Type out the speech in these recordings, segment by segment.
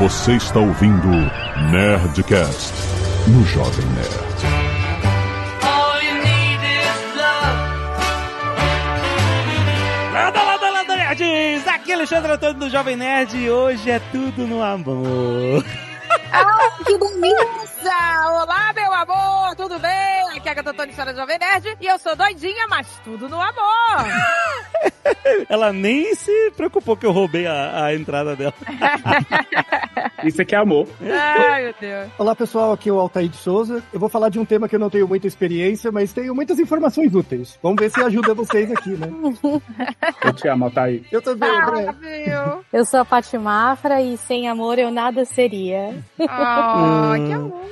Você está ouvindo Nerdcast no Jovem Nerd. Landa, landa, landa, nerds! Aqui é Alexandre Antônio do Jovem Nerd e hoje é tudo no amor. Ah, que delícia! Olá, meu amor, tudo bem? Aqui é a Gata Tony História do Jovem Nerd e eu sou doidinha, mas tudo no amor. Ela nem se preocupou que eu roubei a, a entrada dela. Isso aqui é amor. Ai, meu Deus. Olá pessoal, aqui é o Altair de Souza. Eu vou falar de um tema que eu não tenho muita experiência, mas tenho muitas informações úteis. Vamos ver se ajuda vocês aqui, né? Eu te amo, Altair. Eu também. Ah, viu? Eu sou a Paty Mafra e sem amor eu nada seria. Ah, que amor.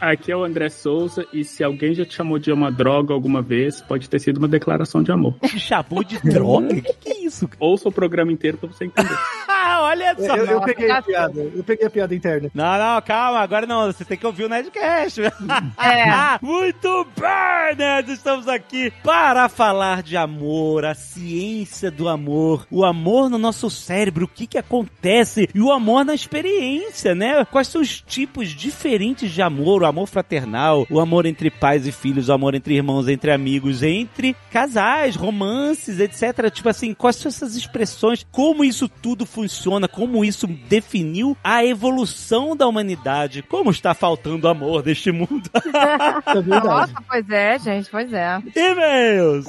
Aqui é o André Souza e se alguém já te chamou de uma droga alguma vez, pode ter sido uma declaração de amor. Chamou de droga? Que que é isso? Ouça o programa inteiro pra você entender. Ah, olha só. Eu, eu peguei a piada, eu peguei a piada interna. Não, não, calma, agora não, você tem que ouvir o Nerdcast. É. Muito bem, nerds, estamos aqui para falar de amor, a ciência do amor, o amor no nosso cérebro, o que que acontece e o amor na experiência, né? Quais são os tipos diferentes de amor, o amor fraternal, o amor entre pais e filhos, o amor entre irmãos, entre amigos, entre casais, romances, etc. Tipo assim, quais são essas expressões, como isso tudo funciona, como isso definiu a evolução da humanidade, como está faltando amor deste mundo. É. Nossa, pois é, gente, pois é. E-mails!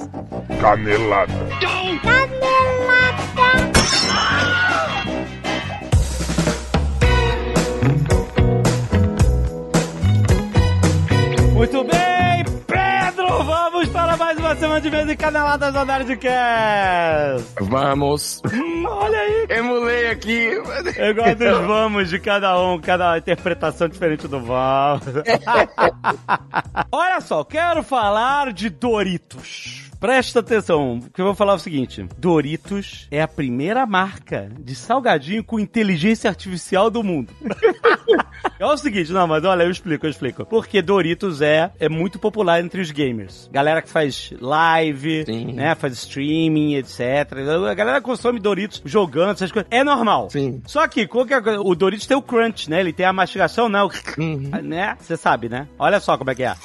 Canelada. Muito bem, Pedro, vamos para mais uma semana de vez em Caneladas do Nerdcast. Vamos. Hum, olha aí, Emulei aqui. eu gosto dos vamos de cada um, cada interpretação diferente do vamos. olha só, quero falar de Doritos. Presta atenção, que eu vou falar o seguinte: Doritos é a primeira marca de salgadinho com inteligência artificial do mundo. É o seguinte, não, mas olha, eu explico, eu explico. Porque Doritos é, é muito popular entre os gamers. Galera que faz live, Sim. né, faz streaming, etc. A galera consome Doritos jogando, essas coisas. É normal. Sim. Só que qual que a coisa? o Doritos tem o crunch, né? Ele tem a mastigação, né? Uhum. né? Você sabe, né? Olha só como é que é.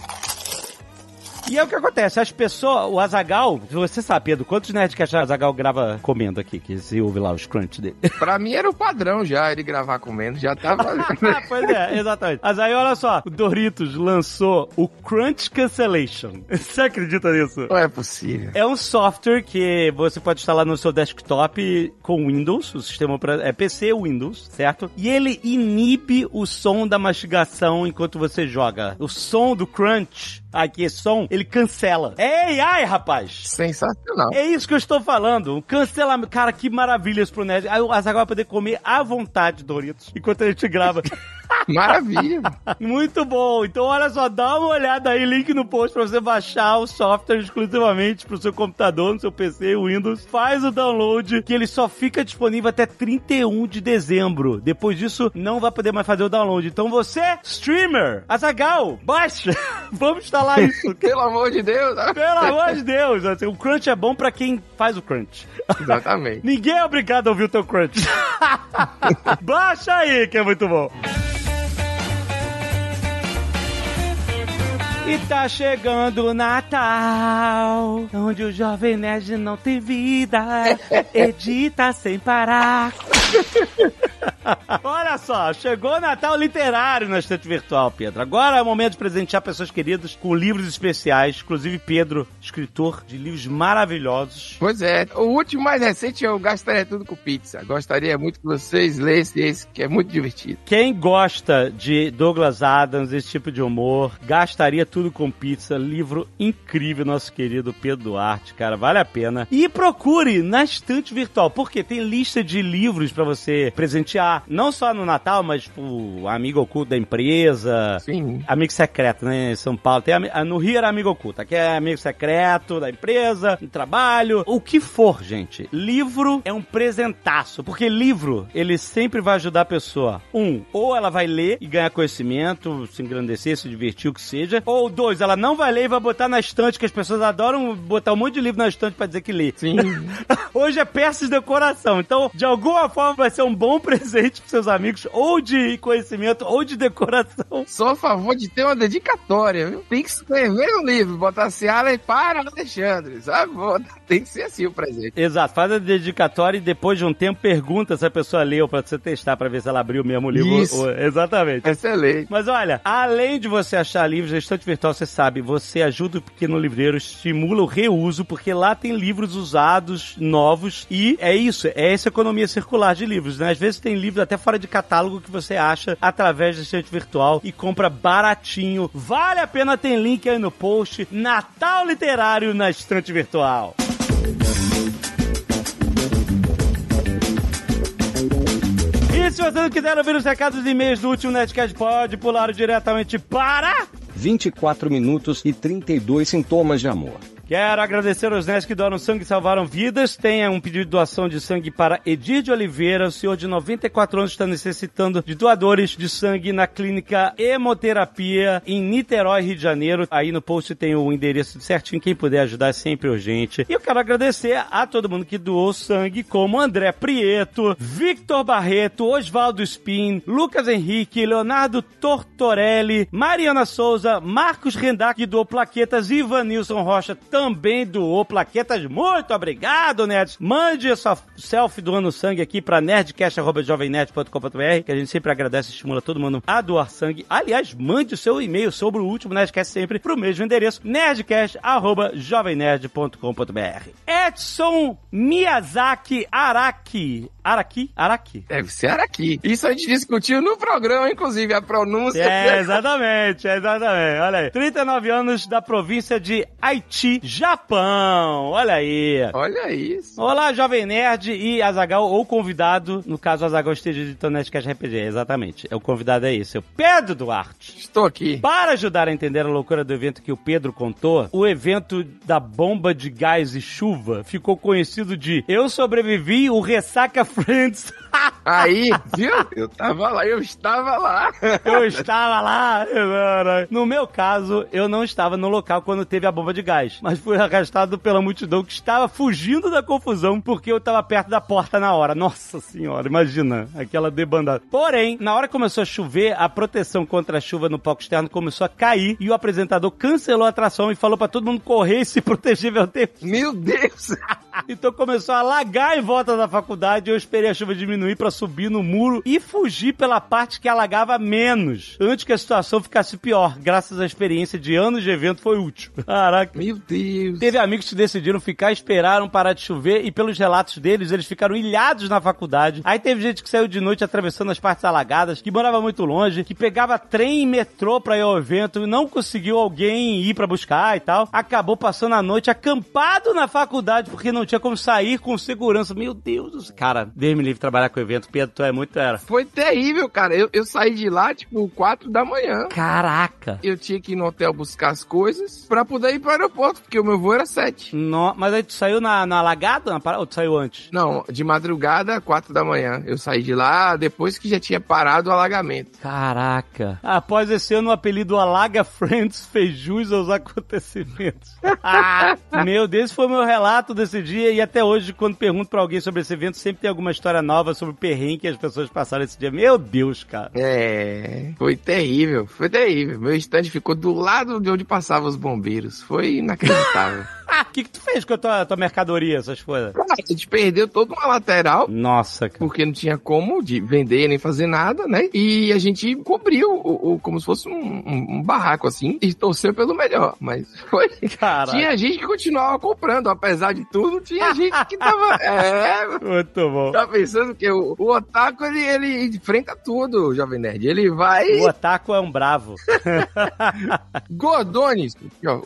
E é o que acontece, as pessoas, o Azagal, você sabe, Pedro, quantos Nerdcast o Azagal grava comendo aqui, que você ouve lá os crunch dele? Pra mim era o padrão já, ele gravar comendo, já tava. Ah, pois é, exatamente. Mas aí, olha só, o Doritos lançou o Crunch Cancellation. Você acredita nisso? Não é possível. É um software que você pode instalar no seu desktop com Windows, o sistema é PC Windows, certo? E ele inibe o som da mastigação enquanto você joga. O som do crunch, aqui esse som, ele cancela. É AI, rapaz! Sensacional. É isso que eu estou falando. Um cancelamento. Cara, que maravilha isso pro Nerd. Aí o Azaghal vai poder comer à vontade Doritos enquanto a gente grava. Maravilha. Muito bom. Então, olha só, dá uma olhada aí, link no post pra você baixar o software exclusivamente pro seu computador, no seu PC, Windows. Faz o download, que ele só fica disponível até 31 de dezembro. Depois disso, não vai poder mais fazer o download. Então, você, streamer, Azagal, baixa. Vamos instalar isso. Pelo amor de Deus. Pelo amor de Deus. assim, O crunch é bom pra quem faz o crunch. Exatamente. Ninguém é obrigado a ouvir o teu crunch. Baixa aí, que é muito bom. E tá chegando o Natal, onde o jovem nerd não tem vida, edita sem parar. Olha só, chegou o Natal literário na estante virtual, Pedro. Agora é o momento de presentear pessoas queridas com livros especiais, inclusive Pedro, escritor de livros maravilhosos. Pois é, o último mais recente eu gastaria tudo com pizza. Gostaria muito que vocês lessem esse, que é muito divertido. Quem gosta de Douglas Adams, esse tipo de humor, gastaria tudo com pizza. Livro incrível, nosso querido Pedro Duarte, cara, vale a pena. E procure na estante virtual, porque tem lista de livros pra você presentear, não só no Natal, mas tipo, amigo oculto da empresa. Sim. Amigo secreto, né? Em São Paulo. Tem, no Rio era amigo oculto. Aqui é amigo secreto da empresa, do trabalho. O que for, gente. Livro é um presentaço. Porque livro, ele sempre vai ajudar a pessoa. Um, ou ela vai ler e ganhar conhecimento, se engrandecer, se divertir, o que seja. Ou dois, ela não vai ler e vai botar na estante, que as pessoas adoram botar um monte de livro na estante pra dizer que lê. Sim. Hoje é peças de decoração. Então, de alguma forma, vai ser um bom presente pros seus amigos, ou de conhecimento, ou de decoração. Sou a favor de ter uma dedicatória, viu? Tem que escrever no livro, botar Ciara e para Alexandre, sabe? Tem que ser assim o presente. Exato, faz a dedicatória e depois de um tempo pergunta se a pessoa leu pra você testar, pra ver se ela abriu mesmo o livro. Isso. Ou- Exatamente. Excelente. Mas olha, além de você achar livros, a estante virtual, você sabe, você ajuda o pequeno livreiro, estimula o reuso, porque lá tem livros usados, novos, e é isso, é essa economia circular de livros, né? Às vezes tem livros até fora de catálogo que você acha através da estante virtual e compra baratinho. Vale a pena, tem link aí no post. Natal Literário na estante virtual. E se você não quiser ouvir os recados e e-mails do último Netcast, pode pular diretamente para... 24 minutos e 32 sintomas de amor. Quero agradecer aos nerds que doaram sangue e salvaram vidas. Tenha um pedido de doação de sangue para Edir de Oliveira. O senhor de 94 anos está necessitando de doadores de sangue na clínica Hemoterapia em Niterói, Rio de Janeiro. Aí no post tem o endereço certinho. Quem puder ajudar é sempre urgente. E eu quero agradecer a todo mundo que doou sangue, como André Prieto, Victor Barreto, Oswaldo Spin, Lucas Henrique, Leonardo Tortorelli, Mariana Souza, Marcos Rendac, que doou plaquetas, Ivanilson Rocha também doou plaquetas. Muito obrigado, nerds. Mande a sua selfie doando sangue aqui para nerdcast.jovemnet.com.br, que a gente sempre agradece e estimula todo mundo a doar sangue. Aliás, mande o seu e-mail sobre o último Nerdcast sempre pro mesmo endereço, nerdcast.jovemnerd.com.br. Edson Miyazaki Araki. Araki? Araki? Deve ser Araqui. Isso a gente discutiu no programa, inclusive, a pronúncia. É, exatamente, é exatamente. Olha aí. 39 anos da província de Haiti, Japão. Olha aí. Olha isso. Olá, Jovem Nerd e Azagal, ou convidado, no caso Azagal esteja editando Nerdcast RPG, exatamente. É, O convidado é esse, é o Pedro Duarte. Estou aqui. Para ajudar a entender a loucura do evento que o Pedro contou, o evento da bomba de gás e chuva ficou conhecido de Eu Sobrevivi, o Ressaca Friends. Aí, viu? Eu tava lá, eu estava lá. Eu estava lá. No meu caso, eu não estava no local quando teve a bomba de gás, mas fui arrastado pela multidão que estava fugindo da confusão porque eu estava perto da porta na hora. Nossa senhora, imagina aquela debandada. Porém, na hora que começou a chover, a proteção contra a chuva no palco externo começou a cair e o apresentador cancelou a atração e falou para todo mundo correr e se proteger meu tempo. Meu Deus! Então começou a alagar em volta da faculdade. Eu esperei a chuva diminuir pra subir no muro e fugir pela parte que alagava menos, antes que a situação ficasse pior. Graças à experiência de anos de evento, foi útil. Caraca. Meu Deus. Teve amigos que decidiram ficar, esperaram parar de chover e pelos relatos deles, eles ficaram ilhados na faculdade. Aí teve gente que saiu de noite atravessando as partes alagadas, que morava muito longe, que pegava trem e metrô pra ir ao evento e não conseguiu alguém ir pra buscar e tal. Acabou passando a noite acampado na faculdade porque não tinha como sair com segurança. Meu Deus do céu. Cara, Deus me livre trabalhar com evento. Pedro, tu é muito era. Foi terrível, cara. Eu, eu saí de lá, tipo, 4 da manhã. Caraca. Eu tinha que ir no hotel buscar as coisas pra poder ir pro aeroporto, porque o meu voo era 7. No... Mas aí tu saiu na, na alagada na parada, ou tu saiu antes? Não, de madrugada, 4 da manhã. Eu saí de lá depois que já tinha parado o alagamento. Caraca. Após esse ano, o apelido Alaga Friends fez jus aos acontecimentos. meu Deus, foi o meu relato desse dia e até hoje, quando pergunto pra alguém sobre esse evento, sempre tem alguma história nova sobre o perrengue que as pessoas passaram esse dia. Meu Deus, cara. É, foi terrível, foi terrível. Meu estande ficou do lado de onde passavam os bombeiros. Foi inacreditável. O que, que tu fez com a tua, tua mercadoria, essas coisas? Cara, a gente perdeu toda uma lateral. Nossa, cara. Porque não tinha como de vender nem fazer nada, né? E a gente cobriu o, o- como se fosse um, um- um barraco assim e torceu pelo melhor. Mas foi. Tinha gente que continuava comprando, apesar de tudo, tinha gente que tava. É. Muito bom. Tá pensando que o, o Otaku ele, ele enfrenta tudo, Jovem Nerd. Ele vai. O Otaku é um bravo. Gordones,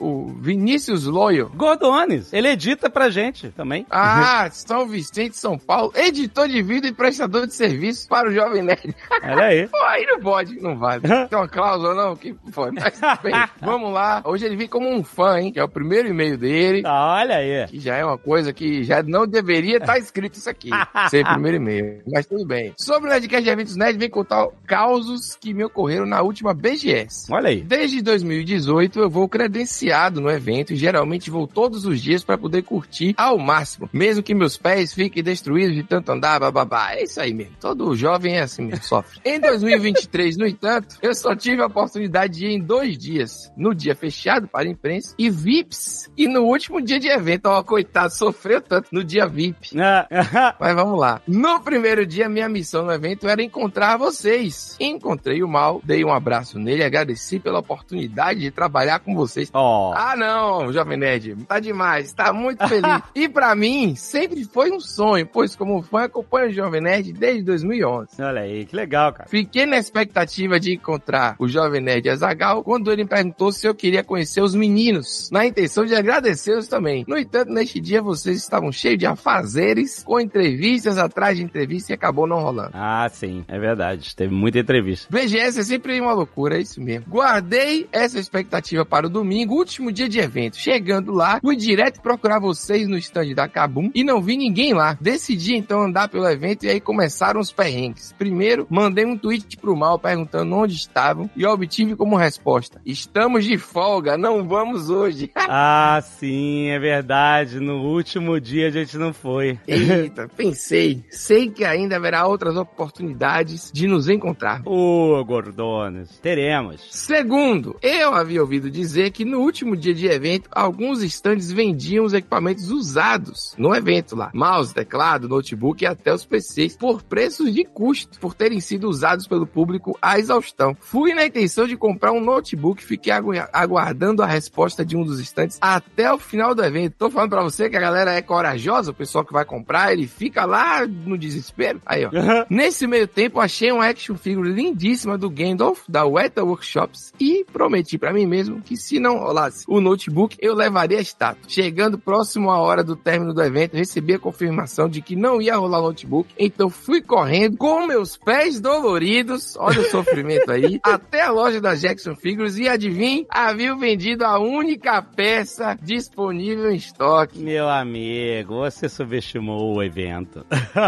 o Vinícius Loyo. Gordones. Ele edita pra gente também. Ah, São Vicente, São Paulo, editor de vídeo e prestador de serviço para o Jovem Nerd. Olha aí. Pô, aí não pode, não vale. Tem uma cláusula não, que foi. Mas bem, vamos lá. Hoje ele vem como um fã, hein? Que é o primeiro e-mail dele. Olha aí. Que já é uma coisa que já não deveria estar escrito isso aqui. Ser primeiro e-mail. Mas tudo bem. Sobre o Nerdcast de Eventos Nerd, vem contar causos que me ocorreram na última BGS. Olha aí. Desde 2018 eu vou credenciado no evento e geralmente vou todos os dias para poder curtir ao máximo, mesmo que meus pés fiquem destruídos de tanto andar, bababá. É isso aí mesmo. Todo jovem é assim mesmo, sofre. Em 2023, no entanto, eu só tive a oportunidade de ir em dois dias. No dia fechado para a imprensa e VIPs. E no último dia de evento, ó, coitado, sofreu tanto no dia VIP. Ah, Mas vamos lá. No primeiro dia, minha missão no evento era encontrar vocês. Encontrei o Mal, dei um abraço nele, agradeci pela oportunidade de trabalhar com vocês. Ó. Ah, não, Jovem Nerd, tá demais, tá muito feliz. e pra mim, sempre foi um sonho, pois como fã, acompanho o Jovem Nerd desde 2011. Olha aí, que legal, cara. Fiquei na expectativa de encontrar o Jovem Nerd Azagal quando ele me perguntou se eu queria conhecer os meninos, na intenção de agradecê-los também. No entanto, neste dia vocês estavam cheios de afazeres, com entrevistas atrás de entrevista e acabou não rolando. Ah, sim, é verdade. Teve muita entrevista. BGS é sempre uma loucura, é isso mesmo. Guardei essa expectativa para o domingo, último dia de evento. Chegando lá, fui direto procurar vocês no stand da Kabum e não vi ninguém lá. Decidi então andar pelo evento e aí começaram os perrengues. Primeiro, mandei um tweet pro mal perguntando onde estavam e obtive como resposta: Estamos de folga, não vamos hoje. Ah, sim, é verdade. No último dia a gente não foi. Eita, pensei. Sei que ainda haverá outras oportunidades de nos encontrar. Ô, gordones, teremos. Segundo, eu havia ouvido dizer que no último dia de evento, alguns estandes vendiam os equipamentos usados no evento lá. Mouse, teclado, notebook e até os PCs por preços de custo, por terem sido usados pelo público à exaustão. Fui na intenção de comprar um notebook, fiquei agu- aguardando a resposta de um dos estandes até o final do evento. Tô falando pra você que a galera é corajosa, o pessoal que vai comprar, ele fica lá no desespero. Aí, ó. Nesse meio tempo, achei uma action figure lindíssima do Gandalf, da Weta Workshops, e prometi pra mim mesmo que se não rolasse o notebook, eu levaria a estátua. Chegando próximo à hora do término do evento, recebi a confirmação de que não ia rolar notebook, então fui correndo com meus pés doloridos, olha o sofrimento aí, até a loja da Jackson Figures e adivinhe, haviam vendido a única peça disponível em estoque. Meu amigo, você subestimou o evento.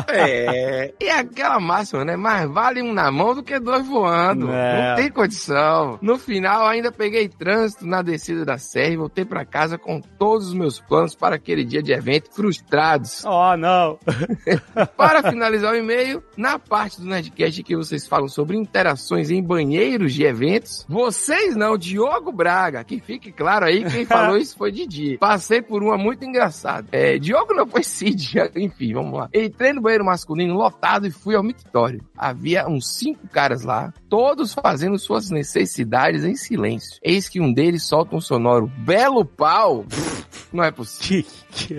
É, e aquela máxima, né? Mais vale um na mão do que dois voando. É. Não tem condição. No final, ainda peguei trânsito na descida da serra e voltei pra casa com todos os meus planos para aquele dia de evento frustrados. Oh, não. Para finalizar o e-mail, na parte do Nerdcast que vocês falam sobre interações em banheiros de eventos, vocês não, Diogo Braga, que fique claro aí, quem falou isso foi Didi. Passei por uma muito engraçada. É, Diogo não foi Cid, enfim, vamos lá. Entrei no banheiro masculino lotado e fui ao mictório. Havia uns cinco caras lá, todos fazendo suas necessidades em silêncio. Eis que um deles solta um sonoro belo pau. Não é possível.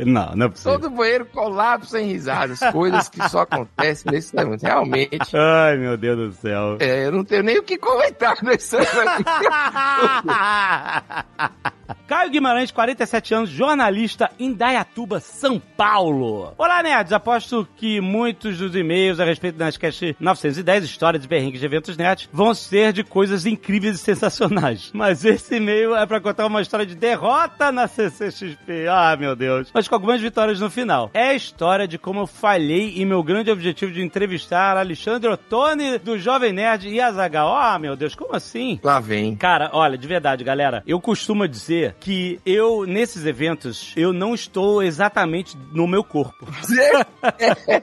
Não, não é possível. Todo banheiro colapsa em risadas, coisas que só acontecem nesse momento. Realmente, Ai, meu Deus do céu. é, eu não tenho nem o que comentar nesse Caio Guimarães, 47 anos, jornalista em Dayatuba, São Paulo. Olá, nerds. Aposto que muitos dos e-mails a respeito do Nerdcast 910, história de berrinques de eventos nerds, vão ser de coisas incríveis e sensacionais. Mas esse e-mail é pra contar uma história de derrota na CCXP. Ah, meu Deus. Mas com algumas vitórias no final. É a história de como eu falhei em meu grande objetivo de entrevistar Alexandre Ottoni do Jovem Nerd e Azagal. Ah, meu Deus, como assim? Lá vem. Cara, olha, de verdade, galera, eu costumo dizer que eu, nesses eventos, eu não estou exatamente no meu corpo.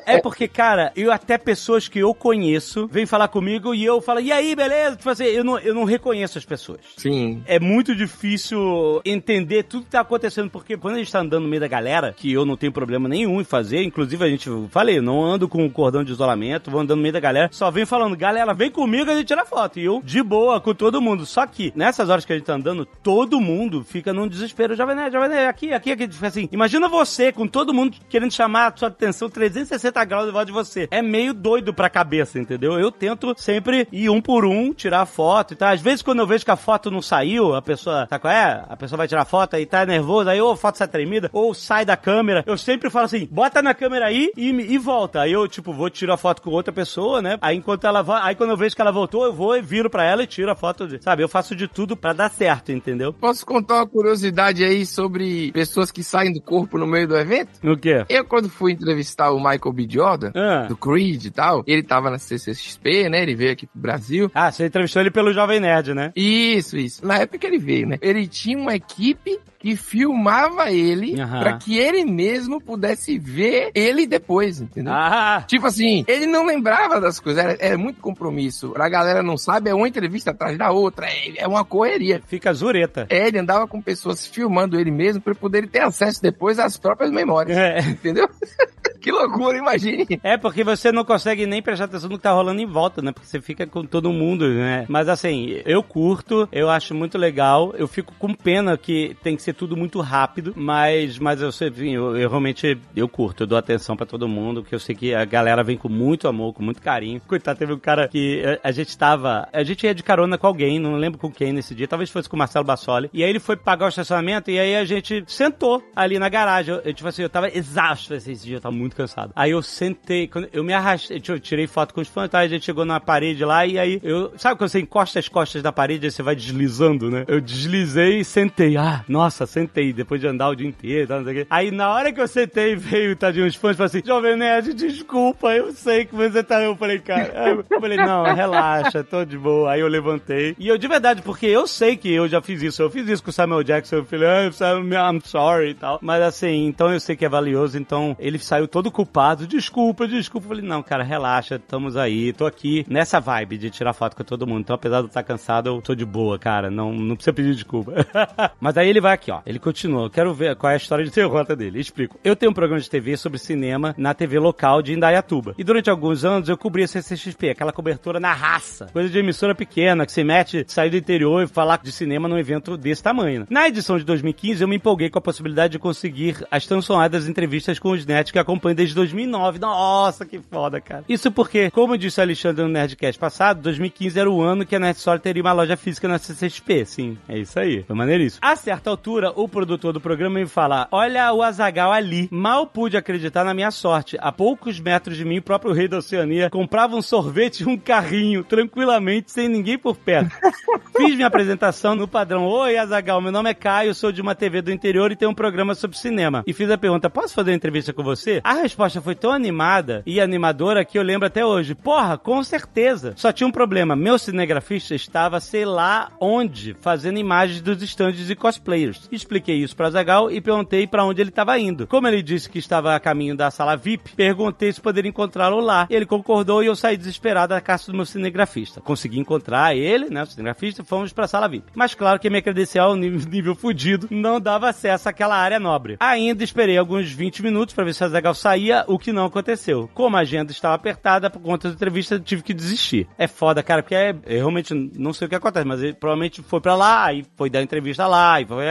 É porque, cara, eu até pessoas que eu conheço vêm falar comigo e eu falo, e aí, beleza? Tipo assim, eu não, eu não reconheço as pessoas. Sim. É muito difícil entender tudo que tá acontecendo, porque quando a gente tá andando no meio da galera, que eu não tenho problema nenhum em fazer, inclusive a gente, falei, não ando com cordão de isolamento, vou andando no meio da galera, só vem falando, galera, vem comigo, a gente tira foto. E eu, de boa, com todo mundo. Só que, nessas horas que a gente tá andando, todo mundo fica num desespero. Jovem Nerd, Jovem Nerd, aqui, aqui, aqui. Tipo assim, imagina você com todo mundo querendo chamar a sua atenção 360 graus de volta de você. É meio doido pra cabeça, entendeu? Eu tento sempre ir um por um, tirar foto e tal. Às vezes, quando eu vejo que a foto não saiu, a pessoa, tá qual é? A pessoa vai tirar foto e tá nervosa, aí ou a foto sai tremida, ou sai da câmera. Eu sempre falo assim, bota na câmera aí e, e volta. Aí eu, tipo, vou tirar foto com outra pessoa, né? Aí enquanto ela vai, aí quando eu vejo que ela voltou, eu vou e viro pra ela e tiro a foto, de, sabe? Eu faço de tudo pra dar certo, entendeu? Posso contar uma curiosidade aí sobre pessoas que saem do corpo no meio do evento? O quê? Eu, quando fui entrevistar o Michael B. Jordan, Ah. do Creed e tal, ele tava na CCXP, né? Ele veio aqui pro Brasil. Ah, você entrevistou ele pelo Jovem Nerd, né? Isso, isso. Na época que ele veio, né? Ele tinha uma equipe que filmava ele Aham. pra que ele mesmo pudesse ver ele depois, entendeu? Ah, Tipo assim, ele não lembrava das coisas, era, era muito compromisso. Pra galera não sabe, é uma entrevista atrás da outra, é, é uma correria. fica zureta. É, ele andava com pessoas filmando ele mesmo pra poder ter acesso depois às próprias memórias. É. Entendeu? que loucura, imagine. É, porque você não consegue nem prestar atenção no que tá rolando em volta, né? Porque você fica com todo mundo, né? Mas assim, eu curto, eu acho muito legal. Eu fico com pena que tem que ser tudo muito rápido, mas, mas eu eu, eu realmente eu curto, eu dou atenção pra todo mundo, que eu sei que a galera vem com muito amor, com muito carinho. Coitado, teve um cara que a, a gente tava. A gente ia de carona com alguém, não lembro com quem nesse dia, talvez fosse com o Marcelo Bassoli. E aí ele foi pagar o estacionamento e aí a gente sentou ali na garagem. Eu, eu, tipo assim, eu tava exausto esse dia, eu tava muito cansado. Aí eu sentei, quando eu me arrastei, eu tirei foto com os fãs, tá? a gente chegou na parede lá e aí eu. Sabe quando você encosta as costas da parede e você vai deslizando, né? Eu deslizei e sentei. Ah, nossa, sentei, depois de andar o dia inteiro, tá, não sei o quê. Aí na hora que eu sentei, veio, tadinho, os fãs falaram assim: Jovem Nerd, desculpa, eu sei que você tá. Eu falei, cara, eu falei, não, relaxa, tô de boa. Aí eu levantei. E eu de verdade, porque eu sei que eu já fiz isso. Eu fiz isso com o Samuel Jackson. Eu falei, ah, I'm sorry e tal. Mas assim, então eu sei que é valioso. Então ele saiu todo culpado. Desculpa, desculpa. Eu falei, não, cara, relaxa, estamos aí. Tô aqui nessa vibe de tirar foto com todo mundo. Então, apesar de eu estar cansado, eu tô de boa, cara. Não, não precisa pedir desculpa. Mas aí ele vai aqui, ó. Ele continua. Quero ver qual é a história de derrota dele. Explico. Eu tenho um programa de TV sobre cinema na TV local de Indaiatuba. E durante alguns anos eu cobri a CCXP, aquela cobertura na raça. Coisa de emissora pequena, que se mete, sair do interior e falar de cinema num evento desse tamanho. né? Na edição de 2015, eu me empolguei com a possibilidade de conseguir as tão sonhadas entrevistas com os nerds que acompanho desde 2009. Nossa, que foda, cara. Isso porque, como disse o Alexandre no Nerdcast passado, 2015 era o ano que a Nerd Store teria uma loja física na CCXP. Sim, é isso aí. Foi maneiríssimo. A certa altura, o produtor do programa me fala: Olha o Azagal ali. Mal pude acreditar na minha sorte. A poucos metros de mim, o próprio rei da Oceania comprava um sorvete e um carrinho, tranquilamente, sem ninguém por perto. Fiz minha apresentação no padrão: Oi, Azagal, meu nome é Caio, sou de uma TV do interior e tenho um programa sobre cinema. E fiz a pergunta: Posso fazer uma entrevista com você? A resposta foi tão animada e animadora que eu lembro até hoje. Porra, com certeza. Só tinha um problema: meu cinegrafista estava, sei lá onde, fazendo imagens dos estandes e cosplayers. Expliquei isso pra Azagal e perguntei pra onde ele estava indo. Como ele disse que estava a caminho da sala VIP, perguntei se poderia encontrá-lo lá. Ele concordou e eu saí desesperado da casa do meu cinegrafista. Consegui encontrar ele, né, o cinegrafista, fomos pra sala VIP. Mas claro que minha credencial, nível, nível fudido, não dava acesso àquela área nobre. Ainda esperei alguns 20 minutos pra ver se a Azagal saía, o que não aconteceu. Como a agenda estava apertada por conta da entrevista, tive que desistir. É foda, cara, porque é, eu realmente não sei o que acontece, mas ele provavelmente foi pra lá, e foi dar entrevista lá, e foi,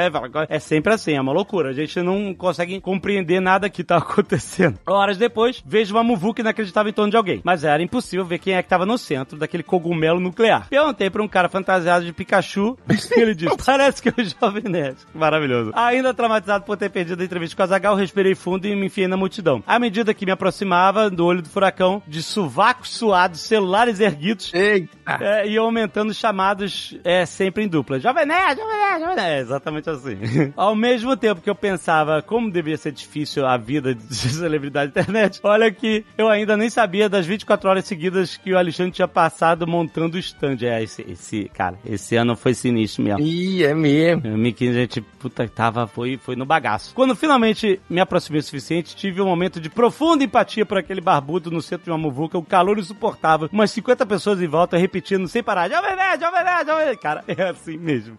é, é sempre assim, é uma loucura. A gente não consegue compreender nada que tá acontecendo. Horas depois, vejo uma muvuca inacreditável em torno de alguém. Mas era impossível ver quem é que tava no centro daquele cogumelo nuclear. Perguntei pra um cara fantasiado de Pikachu, e ele disse, parece que é o Jovem Nerd. Maravilhoso. Ainda traumatizado por ter perdido a entrevista com a Zagal, respirei fundo e me enfiei na multidão. À medida que me aproximava do olho do furacão, de sovacos suados, celulares erguidos, é, e aumentando os chamados é, sempre em dupla. Jovem Nerd, Jovem Nerd, Jovem Nerd. É exatamente assim. Ao mesmo tempo que eu pensava como devia ser difícil a vida de celebridade da internet, olha que eu ainda nem sabia das 24 horas seguidas que o Alexandre tinha passado montando o stand. É, esse, esse cara, esse ano foi sinistro mesmo. Ih, é mesmo. 2015 a gente, puta, tava, foi, foi no bagaço. Quando finalmente me aproximei o suficiente, tive um momento de profunda empatia por aquele barbudo no centro de uma muvuca, o calor insuportável, umas 50 pessoas em volta repetindo sem parar, Jovem Nerd, Jovem Nerd, Jovem Nerd. Cara, é assim mesmo.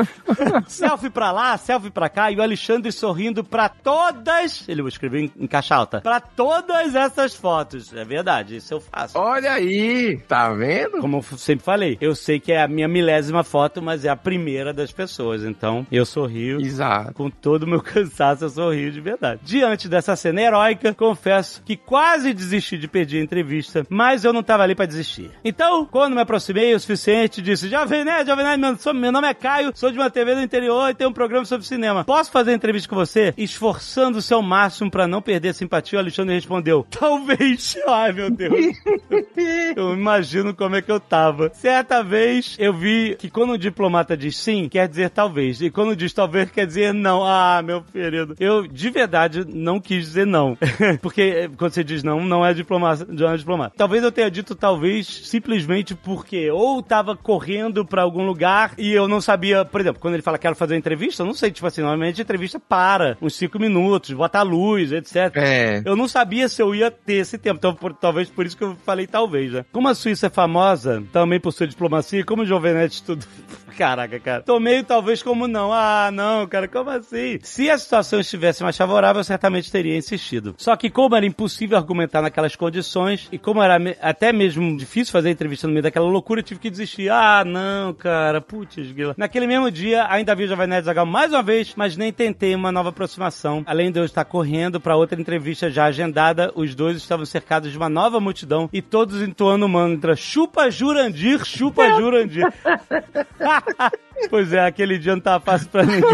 selfie pra lá, selfie pra cá, e o Alexandre sorrindo pra todas, ele escreveu em, em caixa alta, pra todas essas fotos. É verdade, isso eu faço. Olha aí, tá vendo? Como eu sempre falei, eu sei que é a minha milésima foto, mas é a primeira das pessoas. Então, eu sorrio. Exato. Com todo o meu cansaço, eu sorrio de verdade. Diante dessa cena heróica, confesso que quase desisti de pedir a entrevista, mas eu não tava ali pra desistir. Então, quando me aproximei o suficiente, disse: Jovem Nerd, Jovem Nerd, meu, sou- meu nome é Caio, sou de uma TV do interior e tenho um programa sobre cinema. Posso fazer entrevista com você? Esforçando-se ao máximo pra não perder a simpatia, o Alexandre respondeu: Talvez. Ai, meu Deus. Eu imagino como é que eu tava. Certa vez eu vi que quando um diplomata diz sim, quer dizer talvez. E quando diz talvez, quer dizer não. Ah, meu querido. Eu de verdade não quis dizer não. Porque eh, quando você diz não, não é diplomata. Não é diplomata. Talvez eu tenha dito talvez simplesmente porque ou tava correndo pra algum lugar e eu não sabia por exemplo, quando ele fala quero fazer uma entrevista, eu não sei, tipo assim, normalmente a entrevista para uns cinco minutos, bota a luz, etc. É. Eu não sabia se eu ia ter esse tempo, então por- talvez por isso que eu falei talvez, né? Como a Suíça é famosa também por sua diplomacia, como o Jovenete tudo... Caraca, cara. Tô meio talvez como não. Ah, não, cara, como assim? Se a situação estivesse mais favorável, eu certamente teria insistido. Só que como era impossível argumentar naquelas condições e como era me- até mesmo difícil fazer a entrevista no meio daquela loucura, eu tive que desistir. Ah, não, cara, putz, grila. Naquele mesmo dia, ainda vi o Jovem Nerd Zagal mais uma vez, mas nem tentei uma nova aproximação. Além de eu estar correndo para outra entrevista já agendada, os dois estavam cercados de uma nova multidão e todos entoando o mantra chupa Jurandir, chupa Jurandir. Pois é, aquele dia não tava fácil pra ninguém.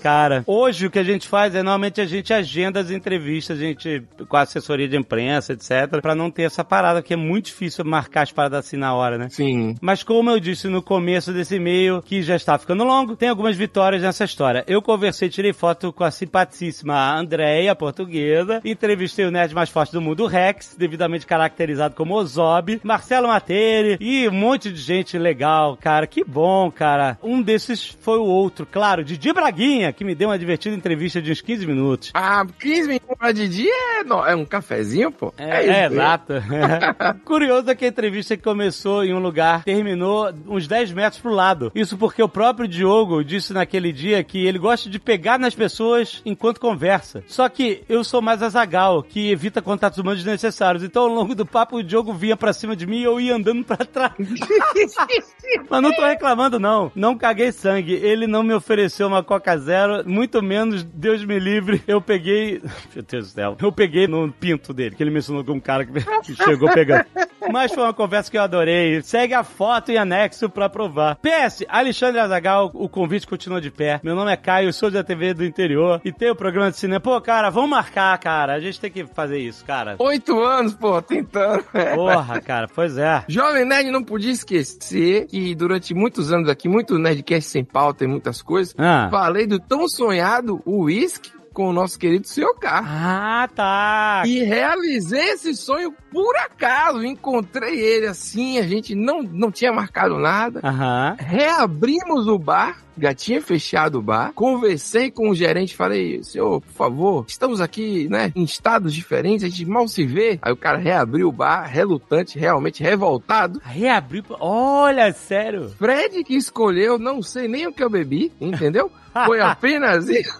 Cara, hoje o que a gente faz é normalmente a gente agenda as entrevistas, a gente com a assessoria de imprensa, etc, pra não ter essa parada, que é muito difícil marcar as paradas assim na hora, né? Sim. Mas como eu disse no começo desse e-mail, que já está ficando longo, tem algumas vitórias nessa história. Eu conversei, tirei foto com a simpaticíssima Andréia, portuguesa, entrevistei o nerd mais forte do mundo, o Rex, devidamente caracterizado como Ozob, Marcelo Materi e um monte de gente legal, cara. Que bom, cara. Um desses foi o outro, claro, Didi Braguinha, que me deu uma divertida entrevista de uns 15 minutos. Ah, 15 minutos pra Didi é, no- é um cafezinho, pô. É, isso é, aí. exato. Curioso é que a entrevista que começou em um lugar terminou uns 10 metros pro lado. Isso porque o próprio Diogo disse naquele dia que ele gosta de pegar nas pessoas enquanto conversa. Só que eu sou mais azagal, que evita contatos humanos desnecessários. Então, ao longo do papo, o Diogo vinha pra cima de mim e eu ia andando pra trás. Mas não tô reclamando, não. Não caguei sangue. Ele não me ofereceu uma Coca Zero, muito menos, Deus me livre. Eu peguei. Meu Deus do céu. Eu peguei no pinto dele, que ele mencionou que um cara que chegou pegando. Mas foi uma conversa que eu adorei. Segue a foto em anexo pra provar. PS, Alexandre Azagal, o convite continua de pé. Meu nome é Caio, sou da TV do interior e tenho o programa de cinema. Pô, cara, vamos marcar, cara. A gente tem que fazer isso, cara. Oito anos, pô, tentando. Porra, cara, pois é. Jovem Nerd não podia esquecer que durante muitos anos aqui, muito Nerdcast sem pauta e muitas coisas, Ah. falei do tão sonhado uísque com o nosso querido Sr. K. Ah, tá. E realizei esse sonho por acaso. Encontrei ele assim, a gente não, não tinha marcado nada. Aham. Reabrimos o bar, já tinha fechado o bar. Conversei com o gerente, falei, senhor, por favor, estamos aqui, né, em estados diferentes, a gente mal se vê. Aí o cara reabriu o bar, relutante, realmente revoltado. Reabriu. Olha, sério. Fred que escolheu, não sei nem o que eu bebi, entendeu? Foi apenas isso.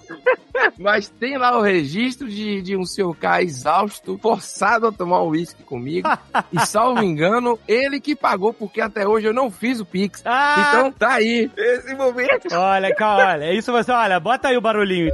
Mas tem lá o registro de, de um seu K exausto, forçado a tomar um uísque comigo. e salvo engano, ele que pagou, porque até hoje eu não fiz o Pix. Ah! Então tá aí, esse momento. Olha, cara, olha, é isso você, olha, bota aí o barulhinho.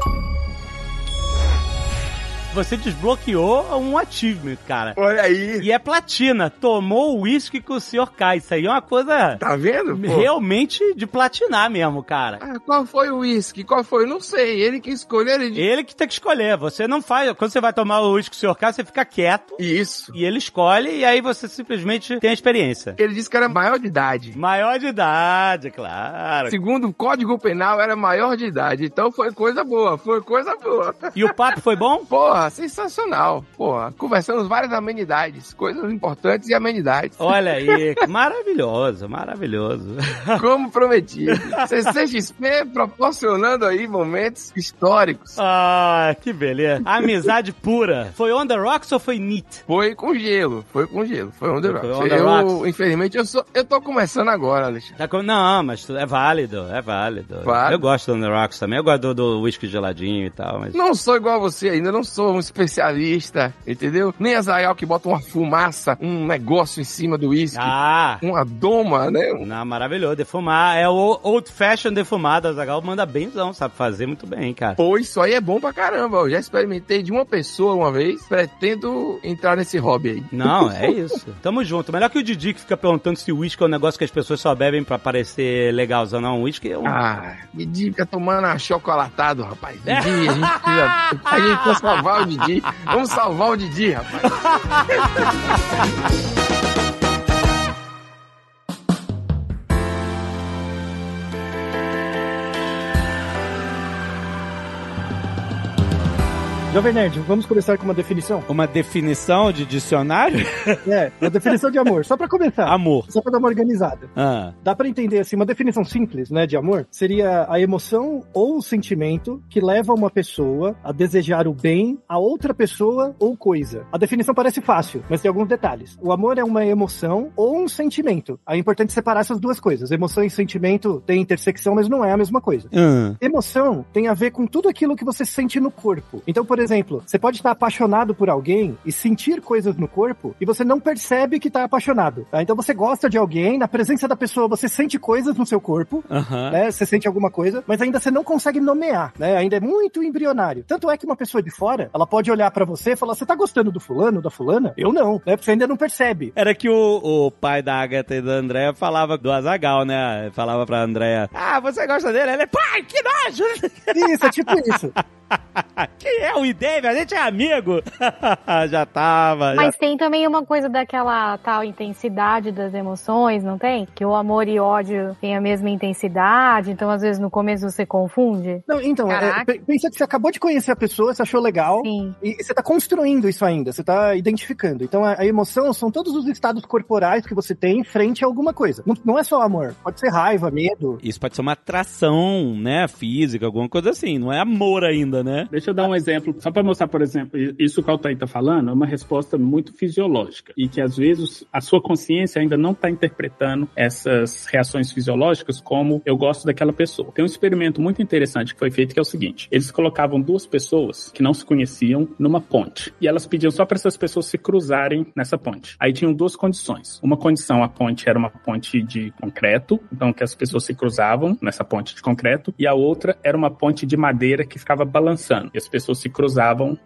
Você desbloqueou um achievement, cara. Olha aí. E é platina. Tomou o uísque com o Sr. K. Isso aí é uma coisa Tá vendo? pô? realmente de platinar mesmo, cara. Ah, qual foi o uísque? Qual foi? Não sei. Ele que escolheu, ele... Ele que tem que escolher. Você não faz. Quando você vai tomar o uísque com o Sr. K, você fica quieto. Isso. E ele escolhe, e aí você simplesmente tem a experiência. Ele disse que era maior de idade. Maior de idade, claro. Segundo o Código Penal, era maior de idade. Então foi coisa boa, foi coisa boa. E o papo foi bom? Porra, sensacional. Porra, conversamos várias amenidades, coisas importantes e amenidades. Olha aí, maravilhoso, maravilhoso. Como prometido. CCXP proporcionando aí momentos históricos. Ah, que beleza. Amizade pura. Foi on the rocks ou foi neat? Foi com gelo, foi com gelo, foi on the rocks. on the eu, rocks. infelizmente, eu, sou, eu tô começando agora, Alexandre. Tá com- Não, mas é válido, é válido. Válido. Eu gosto do on the rocks também. Eu gosto do, do whisky geladinho e tal, mas... Não sou igual a você ainda, não sou um especialista, entendeu? Nem a Zayal que bota uma fumaça, um negócio em cima do uísque, Ah! uma doma, né? Não, maravilhoso. Defumar. É o old fashion defumado. A Zagal manda benzão, sabe fazer muito bem, cara. Pô, isso aí é bom pra caramba. Eu já experimentei de uma pessoa uma vez. Pretendo entrar nesse hobby aí. Não, é isso. Tamo junto. Melhor que o Didi que fica perguntando se o uísque é um negócio que as pessoas só bebem pra parecer legalzão. Não, o uísque é um... Ah, Didi fica tomando achocolatado, rapaz. Didi, a gente precisa, a gente precisa salvar o Didi. Vamos salvar o Didi, rapaz. Jovem Nerd, vamos começar com uma definição? Uma definição de dicionário? É, uma definição de amor, só pra começar. Amor. Só pra dar uma organizada. Ah. Dá pra entender assim, uma definição simples, né, de amor, seria a emoção ou o sentimento que leva uma pessoa a desejar o bem a outra pessoa ou coisa. A definição parece fácil, mas tem alguns detalhes. O amor é uma emoção ou um sentimento. É importante separar essas duas coisas. Emoção e sentimento têm intersecção, mas não é a mesma coisa. Ah. Emoção tem a ver com tudo aquilo que você sente no corpo. Então, por exemplo, você pode estar apaixonado por alguém e sentir coisas no corpo e você não percebe que está apaixonado. tá? Então você gosta de alguém, na presença da pessoa você sente coisas no seu corpo, Aham. né? Você sente alguma coisa, mas ainda você não consegue nomear, né? Ainda é muito embrionário. Tanto é que uma pessoa de fora, ela pode olhar pra você e falar: "Você tá gostando do fulano, da fulana?" Eu não, né? Porque você ainda não percebe. Era que o, o pai da Agatha e da Andréa falava do Azagal, né? Falava pra Andréa: Ah, você gosta dele? Ele, pai, que nojo! Isso, é tipo isso. Quem é o Idave? A gente é amigo! já tava. já- Mas tem também uma coisa daquela tal intensidade das emoções, não tem? Que o amor e ódio têm a mesma intensidade, então às vezes no começo você confunde. Não, então, é, pensa que você acabou de conhecer a pessoa, você achou legal, Sim. e você tá construindo isso ainda, você tá identificando. Então a, a emoção são todos os estados corporais que você tem frente a alguma coisa. Não, não é só amor, pode ser raiva, medo. Isso pode ser uma atração, né? Física, alguma coisa assim. Não é amor ainda, né? Deixa eu dar um exemplo, só para mostrar, por exemplo, isso que o Altair está falando é uma resposta muito fisiológica e que às vezes a sua consciência ainda não está interpretando essas reações fisiológicas como eu gosto daquela pessoa. Tem um experimento muito interessante que foi feito que é o seguinte: eles colocavam duas pessoas que não se conheciam numa ponte e elas pediam só para essas pessoas se cruzarem nessa ponte. Aí tinham duas condições. Uma condição, a ponte era uma ponte de concreto, então que as pessoas se cruzavam nessa ponte de concreto, e a outra era uma ponte de madeira que ficava balançando. E as pessoas se cruzavam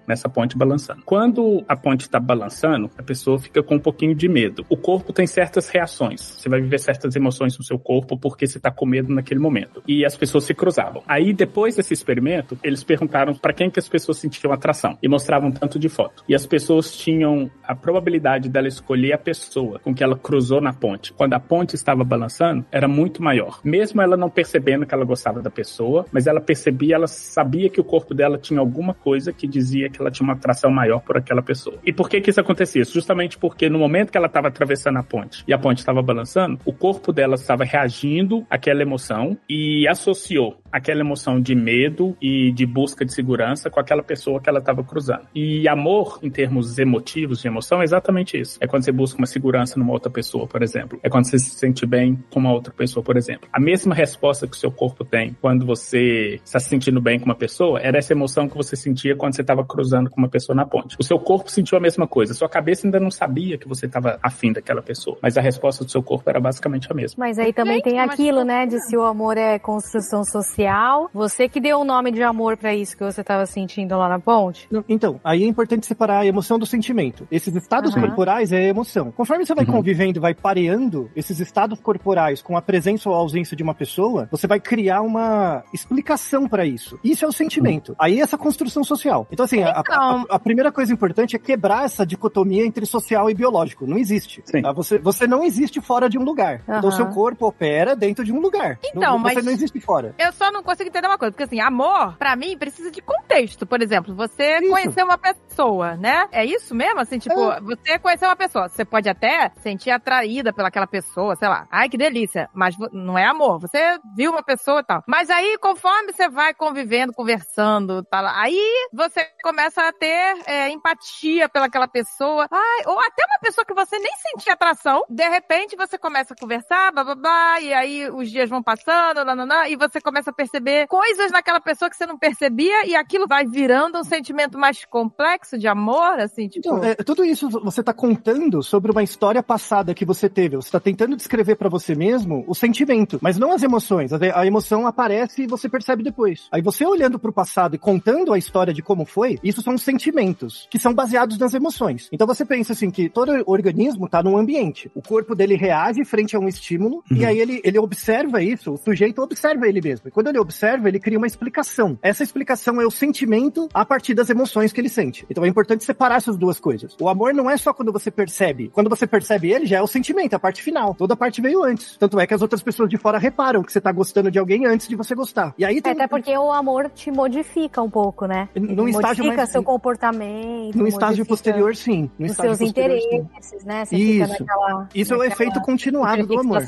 nessa ponte balançando. Quando a ponte está balançando, a pessoa fica com um pouquinho de medo. O corpo tem certas reações. Você vai viver certas emoções no seu corpo porque você está com medo naquele momento. E as pessoas se cruzavam. Aí, depois desse experimento, eles perguntaram para quem que as pessoas sentiam atração e mostravam tanto de foto. E as pessoas tinham a probabilidade dela escolher a pessoa com que ela cruzou na ponte. Quando a ponte estava balançando, era muito maior. Mesmo ela não percebendo que ela gostava da pessoa, mas ela percebia, ela sabia que o corpo dela tinha alguma coisa que dizia que ela tinha uma atração maior por aquela pessoa. E por que que isso acontecia? Justamente porque no momento que ela estava atravessando a ponte e a ponte estava balançando, o corpo dela estava reagindo àquela emoção e associou aquela emoção de medo e de busca de segurança com aquela pessoa que ela estava cruzando. E amor, em termos emotivos, de emoção, é exatamente isso. É quando você busca uma segurança numa outra pessoa, por exemplo. É quando você se sente bem com uma outra pessoa, por exemplo. A mesma resposta que o seu corpo tem quando você está se sentindo bem com uma pessoa era essa emoção que você sentia quando você estava cruzando com uma pessoa na ponte. O seu corpo sentiu a mesma coisa. Sua cabeça ainda não sabia que você estava afim daquela pessoa. Mas a resposta do seu corpo era basicamente a mesma. Mas aí também Gente, tem aquilo, né, de se o amor é construção social. Você que deu o nome de amor pra isso que você tava sentindo lá na ponte. Não, Então, aí é importante separar a emoção do sentimento. Esses estados Aham. corporais é a emoção. Conforme você vai convivendo, vai pareando esses estados corporais com a presença ou ausência de uma pessoa, você vai criar uma explicação pra isso. Isso é o sentimento. Aí essa construção social. Então, assim, a, a- Então- a- a primeira coisa importante é quebrar essa dicotomia entre social e biológico. Não existe. Tá? Você, você não existe fora de um lugar. Então, seu corpo opera dentro de um lugar. Então, não, Você mas- não existe fora. Eu só não consigo entender uma coisa, porque assim, amor, pra mim, precisa de contexto. Por exemplo, você Isso. conhecer uma pessoa, né? É isso mesmo? Assim, tipo, você conhecer uma pessoa, você pode até sentir atraída pelaquela pessoa, sei lá. Ai, que delícia. Mas não é amor. Você viu uma pessoa e tal. Mas aí, conforme você vai convivendo, conversando, tal, aí você começa a ter é, empatia pelaquela pessoa. Ai, ou até uma pessoa que você nem sentia atração. De repente, você começa a conversar, blá, blá, blá, e aí os dias vão passando, nananã, e você começa a perceber coisas naquela pessoa que você não percebia, e aquilo vai virando um sentimento mais complexo de amor, assim, tipo... Então, é, tudo isso você tá contando sobre uma história passada que você teve. Você tá tentando descrever pra você mesmo o sentimento, mas não as emoções. A, a emoção aparece e você percebe depois. Aí você olhando pro passado e contando a história de como foi, isso são sentimentos que são baseados nas emoções. Então você pensa assim que todo organismo tá num ambiente. O corpo dele reage frente a um estímulo e aí ele, ele observa isso, o sujeito observa ele mesmo. E quando ele observa, ele cria uma explicação. Essa explicação é o sentimento a partir das emoções que ele sente. Então é importante separar essas duas coisas. O amor não é só quando você percebe. Quando você percebe ele, já é o sentimento, a parte final. Toda a parte veio antes. Tanto é que as outras pessoas de fora reparam que você tá gostando de alguém antes de você gostar. E aí tem Até porque o amor te modifica um pouco, né? Num estágio mais- seu comportamento. No estágio posterior, sim. Os seus interesses, né? Você Isso. fica naquela. Isso é o efeito continuado do amor.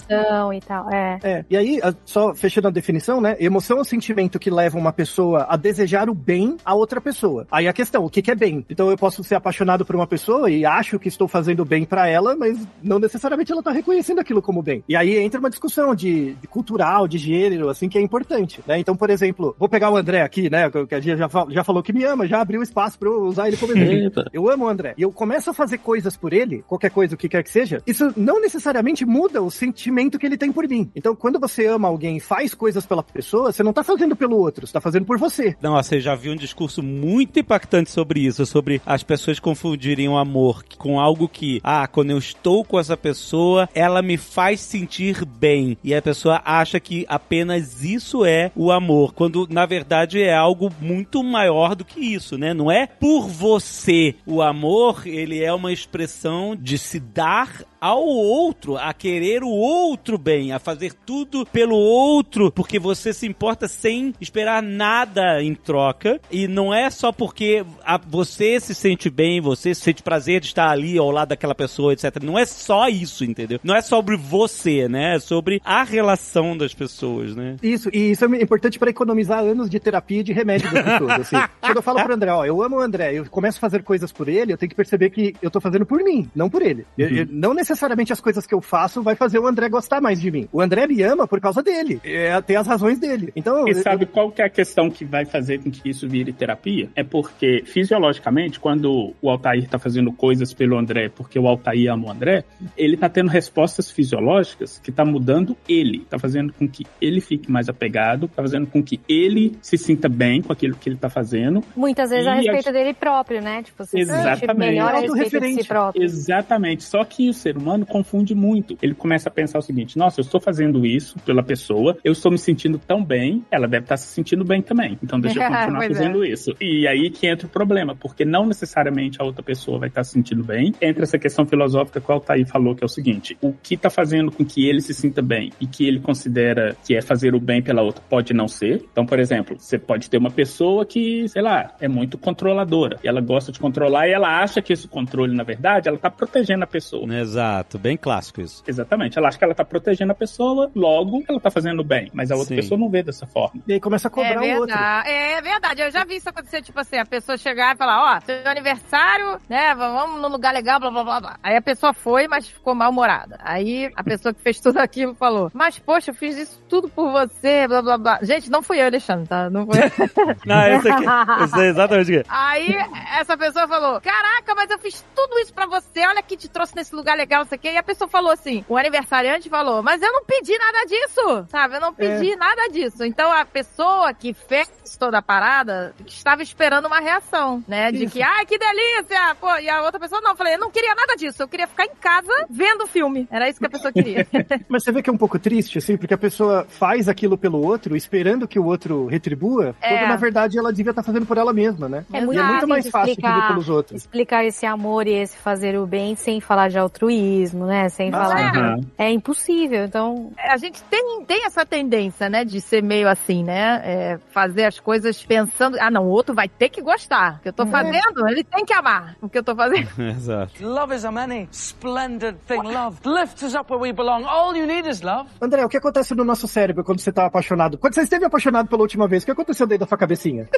e tal. É. É, e aí, só fechando a definição, né? Emoção é um sentimento que leva uma pessoa a desejar o bem a outra pessoa. Aí a questão, o que, que é bem? Então eu posso ser apaixonado por uma pessoa e acho que estou fazendo bem pra ela, mas não necessariamente ela tá reconhecendo aquilo como bem. E aí entra uma discussão de, de cultural, de gênero, assim, que é importante, né? Então, por exemplo, vou pegar o André aqui, né? Que a gente já, já falou que me ama, já abriu espaço pra eu usar ele como exemplo. Eu amo o André. E eu começo a fazer coisas por ele, qualquer coisa, o que quer que seja, isso não necessariamente muda o sentimento que ele tem por mim. Então, quando você ama alguém e faz coisas pela pessoa, você não tá fazendo pelo outro, você tá fazendo por você. Nossa, eu já vi um discurso muito impactante sobre isso, sobre as pessoas confundirem o amor com algo que, ah, quando eu estou com essa pessoa, ela me faz sentir bem. E a pessoa acha que apenas isso é o amor, quando na verdade é algo muito maior do que isso, né? Não é por você. O amor, ele é uma expressão de se dar ao outro, a querer o outro bem, a fazer tudo pelo outro, porque você se importa sem esperar nada em troca. E não é só porque a- você se sente bem, você sente prazer de estar ali ao lado daquela pessoa, etc. Não é só isso, entendeu? Não é sobre você, né? É sobre a relação das pessoas, né? Isso, e isso é importante para economizar anos de terapia e de remédio das pessoas. Assim. Quando eu falo pro André, ó, eu amo o André, eu começo a fazer coisas por ele, eu tenho que perceber que eu tô fazendo por mim, não por ele. Eu- eu- não necessariamente as coisas que eu faço vai fazer o André gostar mais de mim. O André me ama por causa dele. É, tem as razões dele. Então, E eu- sabe qual que é a questão que vai fazer com que isso vire terapia? É porque, fisiologicamente, quando o Altair tá fazendo coisas pelo André, porque o Altair ama o André, ele tá tendo respostas fisiológicas que tá mudando ele. Tá fazendo com que ele fique mais apegado, tá fazendo com que ele se sinta bem com aquilo que ele tá fazendo. Muitas vezes a respeito a- dele próprio, né? Tipo, se Exatamente. melhor a respeito de si próprio. Exatamente. Só que o ser humano confunde muito. Ele começa a pensar o seguinte: nossa, eu estou fazendo isso pela pessoa, eu estou me sentindo tão bem, ela deve estar se sentindo bem também. Então deixa eu continuar é. fazendo isso. E aí que entra o problema, porque não necessariamente a outra pessoa vai estar se sentindo bem. Entra essa questão filosófica que o Altair falou, que é o seguinte: o que está fazendo com que ele se sinta bem e que ele considera que é fazer o bem pela outra pode não ser. Então, por exemplo, você pode ter uma pessoa que, sei lá, é muito controladora. E ela gosta de controlar e ela acha que esse controle, na verdade, ela tá protegendo a pessoa. Exato, bem clássico isso. Exatamente. Ela acha que ela tá protegendo a pessoa, logo ela tá fazendo bem. Mas a outra Sim. pessoa não vê dessa forma. e aí começa a cobrar é o outro. é verdade. Eu já vi isso acontecer, tipo assim, a pessoa chegar e falar, ó, seu aniversário, né, vamos num lugar legal, blá, blá, blá, blá. Aí a pessoa foi, mas ficou mal-humorada. Aí a pessoa que fez tudo aquilo falou, mas poxa, eu fiz isso tudo por você, blá, blá, blá. Gente, não fui eu, Alexandre, tá? Não foi eu. Não, eu sei, que, eu sei exatamente o que. Aí essa pessoa falou: Caraca, mas eu fiz tudo isso pra você, olha que te trouxe nesse lugar legal, não sei o quê. E a pessoa falou assim: o aniversariante falou, mas eu não pedi nada disso, sabe? Eu não pedi nada disso. Então a pessoa que fez toda a parada estava esperando uma reação, né? De Isso. que, ai, que delícia! Pô, e a outra pessoa não, eu falei, eu não queria nada disso, eu queria ficar em casa vendo o filme. Era isso que a pessoa queria. Mas você vê que é um pouco triste, assim, porque a pessoa faz aquilo pelo outro, esperando que o outro retribua, É. quando na verdade ela devia estar fazendo por ela mesma, né? É e muito é muito mais fácil explicar- pelos outros. Explicar esse amor e esse fazer o bem sem falar de altruísmo, né? Sem Ah, falar. Aham. É impossível. Então, a gente tem, tem essa tendência, né, de ser meio assim, né? É, fazer as coisas pensando, ah, não, o outro vai ter que gostar. O que eu tô fazendo, ele tem que amar o que eu tô fazendo. Exato. Love is a many splendid thing. Love lifts us up where we belong. All you need is love. André, o que acontece no nosso cérebro quando você tá apaixonado? Quando você esteve apaixonado pela última vez, o que aconteceu dentro da sua cabecinha?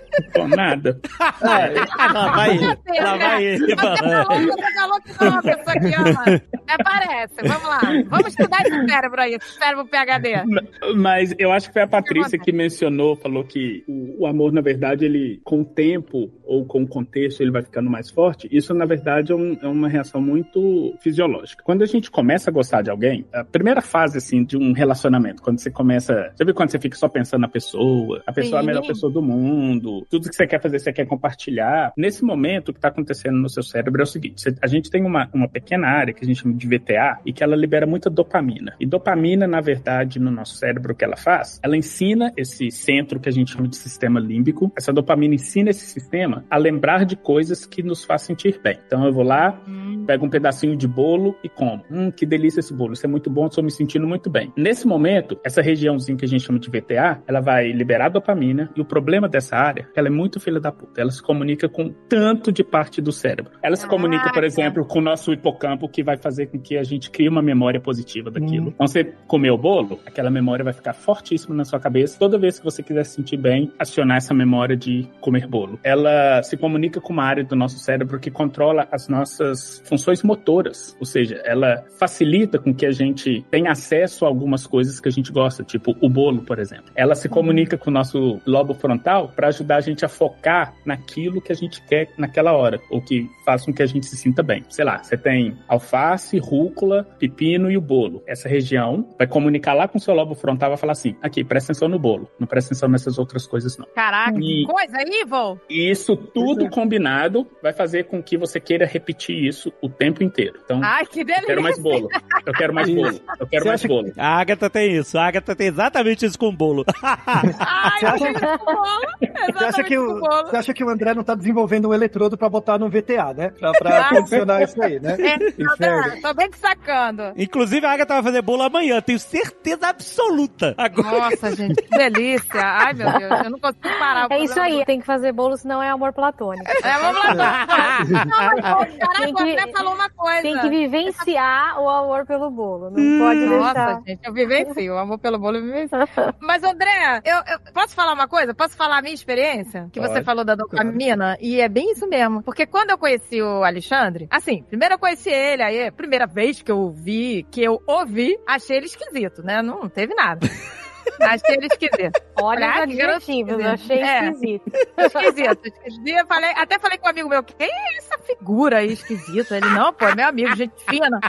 Nada. Lá vai ele. Lá vai ele. Você falou, você falou que não é uma pessoa que ama. Até parece. Vamos lá. Vamos estudar esse cérebro aí, esse cérebro PHD. Mas eu acho que foi a Patrícia que mencionou, falou que o, o amor, na verdade, ele, com o tempo ou com o contexto, ele vai ficando mais forte. Isso, na verdade, é, um- é uma reação muito fisiológica. Quando a gente começa a gostar de alguém, a primeira fase, assim, de um relacionamento, quando você começa. Já viu quando você fica só pensando na pessoa? A pessoa é a Sim. melhor pessoa do mundo, tudo que você quer fazer, você quer compartilhar. Nesse momento, o que está acontecendo no seu cérebro é o seguinte: a gente tem uma, uma pequena área que a gente chama de VTA e que ela libera muita dopamina. E dopamina, na verdade, no nosso cérebro, o que ela faz? Ela ensina esse centro que a gente chama de sistema límbico. Essa dopamina ensina esse sistema a lembrar de coisas que nos faz sentir bem. Então eu vou lá, pego um pedacinho de bolo e como. Hum, que delícia esse bolo. Isso é muito bom, estou me sentindo muito bem. Nesse momento, essa regiãozinha que a gente chama de VTA, ela vai liberar dopamina e o problema dessa área, é que ela é muito filha da puta. Ela se comunica com tanto de parte do cérebro. Ela se comunica, por Caraca. exemplo, com o nosso hipocampo, que vai fazer com que a gente crie uma memória positiva daquilo. Hum. Quando você comer o bolo, aquela memória vai ficar fortíssima na sua cabeça. Toda vez que você quiser se sentir bem, acionar essa memória de comer bolo. Ela se comunica com uma área do nosso cérebro que controla as nossas funções motoras. Ou seja, ela facilita com que a gente tenha acesso a algumas coisas que a gente gosta, tipo o bolo, por exemplo. Ela se comunica com o nosso lobo frontal para ajudar a gente a focar naquilo que a gente quer naquela hora, ou que faz com que a gente se sinta bem. Sei lá, você tem alface, rúcula, pepino e o bolo. Essa região vai comunicar lá com o seu lobo frontal e vai falar assim: aqui, presta atenção no bolo, não presta atenção nessas outras coisas, não. Caraca, E- que coisa! E isso tudo combinado vai fazer com que você queira repetir isso o tempo inteiro. Então, Ai, que eu delícia! quero mais bolo, eu quero mais bolo, eu quero Você mais bolo. A Agatha tem isso. A Agatha tem exatamente isso com o bolo. Ai, Você acha- eu esse bolo. Você acha, que Exatamente o, você acha que o André não tá desenvolvendo um eletrodo pra botar no VTA, né? Pra, pra Ah. condicionar isso aí, né? É, Inferno. tô bem te sacando. Inclusive, a Agatha vai fazer bolo amanhã, tenho certeza absoluta. Agora. Nossa, gente, que delícia. Ai, meu Deus, eu não consigo parar. É isso aí, tem que fazer bolo, senão é amor platônico. É. Não, mas, caraca, o que- André falou uma coisa. Tem que vivenciar o amor pelo bolo. Não pode Nossa, deixar. gente, eu vivencio. O amor pelo bolo eu vivencio. Mas, André, eu, eu- posso falar uma coisa? Posso falar a minha experiência? Que você falou da dopamina? E é bem isso mesmo. Porque quando eu conheci o Alexandre, assim, primeiro eu conheci ele, aí, primeira vez que eu vi, que eu ouvi, achei ele esquisito, né? Não teve nada. achei ele esquisito. Olha os garoto adjetivos, eu achei É. esquisito. Esquisito, esquisito. Eu falei, até falei com um amigo meu, quem é essa figura aí esquisita? Ele, não, pô, é meu amigo, gente fina.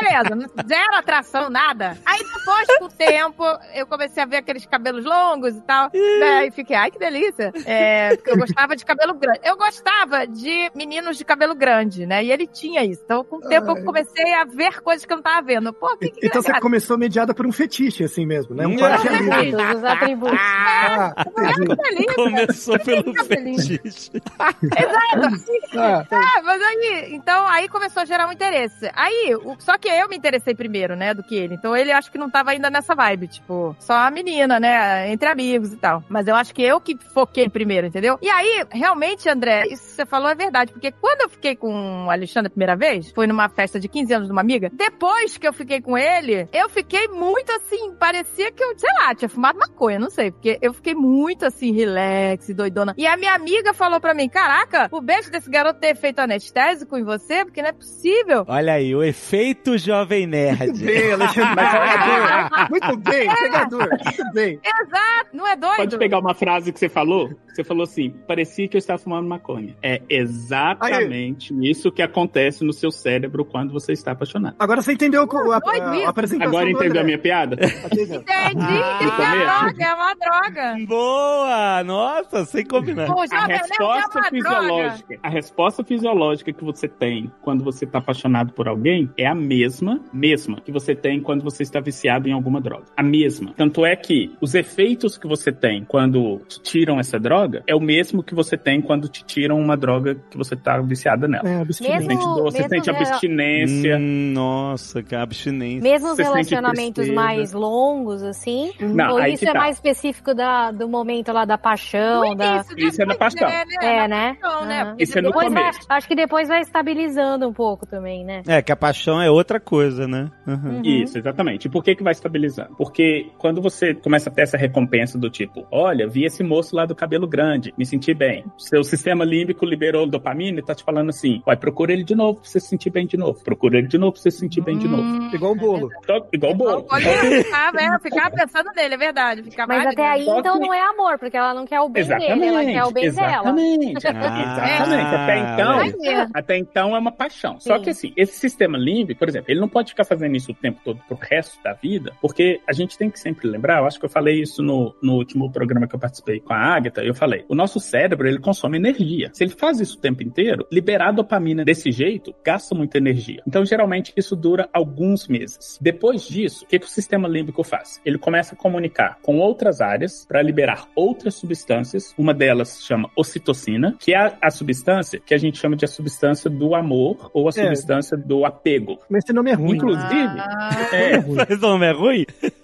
Beleza, não- zero atração, nada. Aí depois, com o tempo, eu comecei a ver aqueles cabelos longos e tal. Daí fiquei, ai que delícia. É, porque eu gostava de cabelo grande. Eu gostava de meninos de cabelo grande, né? E ele tinha isso. Então, com o tempo, eu comecei a ver coisas que eu não tava vendo. Pô, que, que Então você engraçado. começou mediada por um fetiche, assim mesmo, né? Um. Todos os atributos. Ah, delícia. Começou pelo Fica feliz. fetiche. Exato. Ah, Ah, mas aí, então, aí começou a gerar um interesse. Aí, o- só que eu me interessei primeiro, né, do que ele. Então ele acho que não tava ainda nessa vibe, tipo, só a menina, né, entre amigos e tal. Mas eu acho que eu que foquei primeiro, entendeu? E aí, realmente, André, isso que você falou é verdade, porque quando eu fiquei com o Alexandre a primeira vez, foi numa festa de 15 anos de uma amiga, depois que eu fiquei com ele, eu fiquei muito assim, parecia que eu, sei lá, tinha fumado maconha, não sei, porque eu fiquei muito assim, relax, doidona. E a minha amiga falou pra mim, caraca, o beijo desse garoto ter feito anestésico em você, porque não é possível. Olha aí, o efeito jovem nerd. Muito bem, Alexandre. Pegador. Muito bem, pegador. Muito bem. Exato, não é doido? Pode pegar uma frase que você falou? Você falou assim: parecia que eu estava fumando maconha. É exatamente isso que acontece no seu cérebro quando você está apaixonado. Agora você entendeu a, a- a apresentação Agora do entendeu a minha piada? Entendi, Ah, que é começo. uma droga, é uma droga. Boa! Nossa, sem combinar. A jovem nerd é resposta uma droga. fisiológica, a resposta fisiológica que você tem quando você está apaixonado por alguém é a mesma, mesma que você tem quando você está viciado em alguma droga. A mesma. Tanto é que os efeitos que você tem quando te tiram essa droga é o mesmo que você tem quando te tiram uma droga que você está viciada nela. É, Você abstinência. Mesmo- sente dor, você sente rela- abstinência. Hum, nossa, que abstinência. Mesmo os Você sente relacionamentos mais longos, assim? Não, ou isso é tá. mais específico da, do momento lá da paixão? Da... Isso é na paixão. né, É, né? paixão, né? Isso é no Depois vai, começo. acho que depois vai estabilizando um pouco também, né? É, que a paixão é outra coisa, né? Uhum. Uhum. Isso, exatamente. E por que que vai estabilizando? Porque quando você começa a ter essa recompensa do tipo, olha, vi esse moço lá do cabelo grande, me senti bem. Seu sistema límbico liberou dopamina e tá te falando assim, vai, procura ele de novo pra você se sentir bem de novo. Procura ele de novo pra você se sentir bem de novo. Hum, Igual o bolo. Só- igual o bolo. Olha, ficava, é, eu ficava pensando nele, é verdade. Ficava, Mas até aí, Só então, que- não é amor, porque ela não quer o bem dele, ela quer o bem dela. exatamente. Ah, exatamente. Até então, Vai ver. até então é uma paixão. Só Sim. que assim, esse sistema límbico, por exemplo, ele não pode ficar fazendo isso o tempo todo pro resto da vida, porque a gente tem que sempre lembrar, eu acho que eu falei isso no, no último programa que eu participei com a Agatha, eu falei, o nosso cérebro, ele consome energia. Se ele faz isso o tempo inteiro, liberar dopamina desse jeito, gasta muita energia. Então, geralmente, isso dura alguns meses. Depois disso, o que, que o sistema límbico faz? Ele começa a comunicar com outras áreas para liberar outras substâncias. Uma delas se chama ocitocina, que é a, substância que a gente chama de a substância do amor ou a substância do apego. Mas esse nome é ruim. Inclusive, Ah, é, Mas o nome é ruim?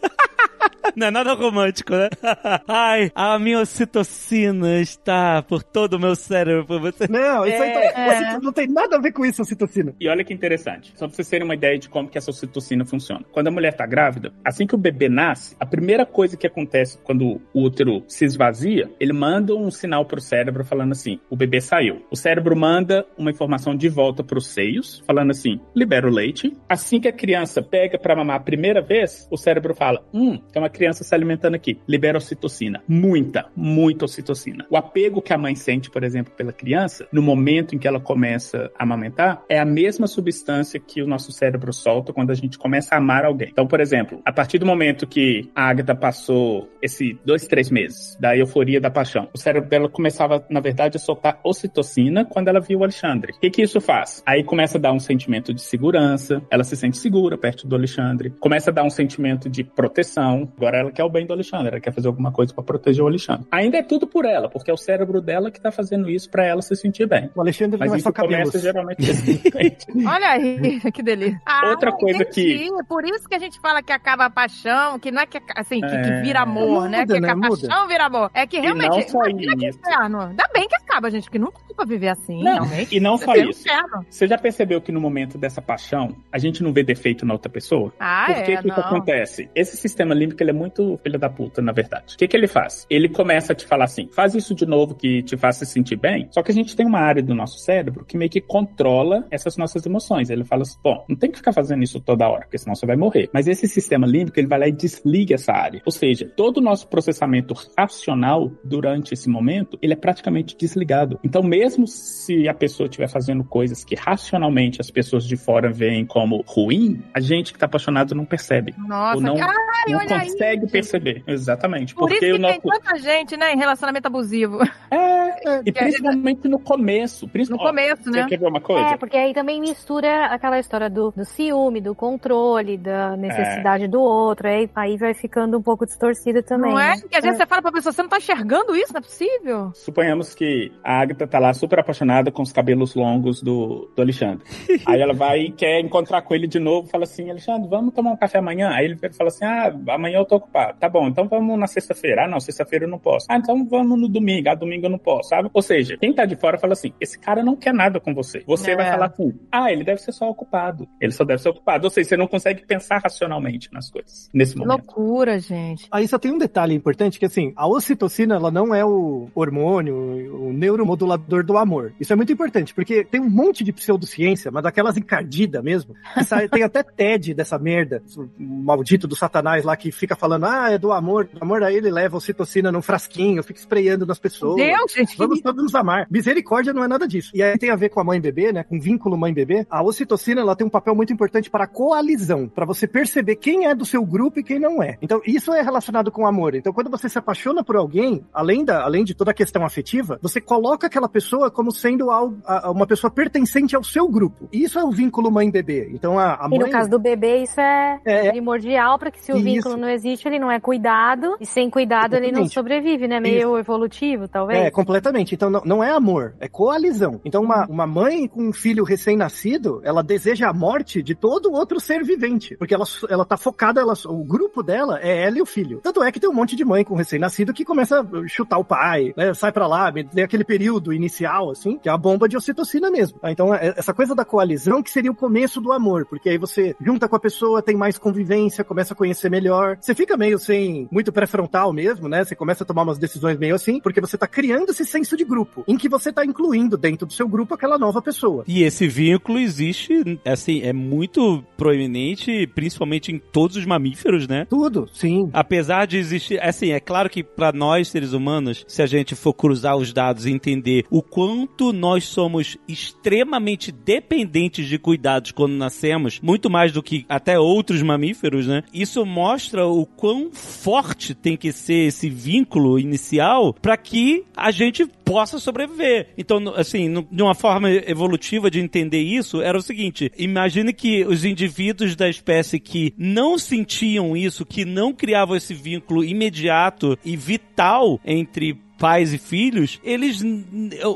Não é nada romântico, né? Ai, a minha ocitocina está por todo o meu cérebro por você. Não, isso aí tá- É. não tem nada a ver com isso, ocitocina. E olha que interessante, só pra vocês terem uma ideia de como que essa ocitocina funciona. Quando a mulher tá grávida, assim que o bebê nasce, a primeira coisa que acontece quando o útero se esvazia, ele manda um sinal pro cérebro falando assim: o bebê saiu. O cérebro manda uma informação de volta pros seios, falando assim: libera o leite. Assim que a criança pega pra mamar a primeira vez, o cérebro fala: hum, tem uma criança se alimentando aqui. Libera ocitocina. Muita, muita ocitocina. O apego que a mãe sente, por exemplo, pela criança, no momento em que ela começa a amamentar, é a mesma substância que o nosso cérebro solta quando a gente começa a amar alguém. Então, por exemplo, a partir do momento que a Agatha passou esse dois, três meses da euforia da paixão, o cérebro dela começava, na verdade, a soltar ocitocina quando ela viu o Alexandre. O que, que isso faz? Aí começa a dar um sentimento de segurança, ela se sente segura perto do Alexandre, começa a dar um sentimento de proteção. Agora ela quer o bem do Alexandre, ela quer fazer alguma coisa pra proteger o Alexandre. Ainda é tudo por ela, porque é o cérebro dela que tá fazendo isso pra ela se sentir bem. O Alexandre Mas não é só cabelo. começa geralmente recentemente. Olha aí, que delícia. Ah, Outra coisa entendi. Por isso que a gente fala que acaba a paixão, que não é que, assim, que, que É. vira amor, Muda, né? Que, né? que a paixão vira amor. É que E realmente. não só imagina que isso. inferno. Ainda bem que acaba, gente, que não tem pra viver assim, Não, realmente. e não só isso. inferno. Você já percebeu que no momento dessa paixão, a gente não vê defeito na outra pessoa? Ah, Por que é, que isso não. acontece? Esse sistema límbico ele é muito filho da puta, na verdade. O que, que ele faz? Ele começa a te falar assim, faz isso de novo que te faz se sentir bem. Só que a gente tem uma área do nosso cérebro que meio que controla essas nossas emoções. Ele fala assim, bom, não tem que ficar fazendo isso toda hora, porque senão você vai morrer. Mas esse sistema límbico, ele vai lá e desliga essa área. Ou seja, todo o nosso processamento racional durante esse momento, ele é praticamente desligado. Então, mesmo se a pessoa estiver fazendo coisas que racionalmente as pessoas de fora veem como ruim, a gente que tá apaixonado não percebe. Nossa, Ou não, ai, não olha aí. Consegue perceber. Exatamente. Por isso porque que o nosso. tem tanta gente, né, em relacionamento abusivo. É, e principalmente no começo. No principal- começo, Você né? quer ver uma coisa? É, porque aí também mistura aquela história do, do ciúme, do controle, da necessidade do outro. Aí, aí vai ficando um pouco distorcido também. Não é? né? Que às vezes você fala pra pessoa, você não tá enxergando isso? Não é possível? Suponhamos que a Agatha tá lá super apaixonada com os cabelos longos do, do Alexandre. Aí ela vai e quer encontrar com ele de novo, fala assim, Alexandre, vamos tomar um café amanhã? Aí ele fala assim, ah, amanhã eu tô ocupado. Tá bom, então vamos na sexta-feira. Ah, não, sexta-feira eu não posso. Ah, então vamos no domingo. Ah, domingo eu não posso, sabe? Ou seja, quem tá de fora fala assim, esse cara não quer nada com você. Você É. vai falar assim, ah, ele deve ser só ocupado. Ele só deve ser ocupado. Ou seja, você não consegue pensar racionalmente nas coisas nesse Que momento. loucura, gente. Aí só tem um detalhe importante, que assim, a ocitocina, ela não é o hormônio, o neuromodulador do amor. Isso é muito importante, porque tem um monte de pseudociência, mas daquelas encardidas mesmo, sai- tem até TED dessa merda, maldito do satanás lá, que fica falando, ah, é do amor, do amor, aí ele leva ocitocina num frasquinho, fica esprayando nas pessoas. Deus, gente. Vamos todos nos amar. Misericórdia não é nada disso. E aí tem a ver com a mãe bebê, né? Com vínculo mãe bebê. A ocitocina ela tem um papel muito importante para a coalizão, para você perceber quem é do seu grupo e quem não é. Então isso é relacionado com amor. Então quando você se apaixona por alguém, além da, além de toda a questão afetiva, você coloca aquela pessoa como sendo algo, a- uma pessoa pertencente ao seu grupo. E isso é o vínculo mãe bebê. Então a, a E mãe no caso do bebê, isso é, É. primordial para que se o Isso. vínculo não existe, ele não é cuidado. E sem cuidado, ele não sobrevive, né? Meio evolutivo, talvez. É, completamente. Então não, não é amor, é coalizão. Então uma, uma mãe com um filho recém-nascido, ela deseja a morte de todo outro ser vivente. Porque ela, ela tá focada, ela, o grupo dela é ela e o filho. Tanto é que tem um monte de mãe com recém-nascido que começa a chutar o pai, né, sai pra lá, tem aquele período inicial, assim, que é a bomba de ocitocina mesmo. tá? Então é- essa coisa da coalizão que seria o começo do amor, porque aí você junta com a pessoa, tem mais convivência, começa a conhecer melhor. Você fica meio sem, muito pré-frontal mesmo, né? Você começa a tomar umas decisões meio assim, porque você tá criando esse senso de grupo, em que você tá incluindo dentro do seu grupo aquela nova pessoa. E esse vínculo existe, assim, é muito proeminente, principalmente em todos os mamíferos, né? Tudo, sim. Apesar de existir, assim, é claro que para nós seres humanos, se a gente for cruzar os dados e entender o quanto nós somos extremamente dependentes de cuidados quando nascemos, muito mais do que até outros mamíferos, né? Isso mostra o quão forte tem que ser esse vínculo inicial para que a gente possa sobreviver. Então, assim, de uma forma evolutiva de entender isso, era o seguinte: imagine que os indivíduos da espécie que não sentiam isso, que não criavam esse vínculo imediato e vital entre pais e filhos, eles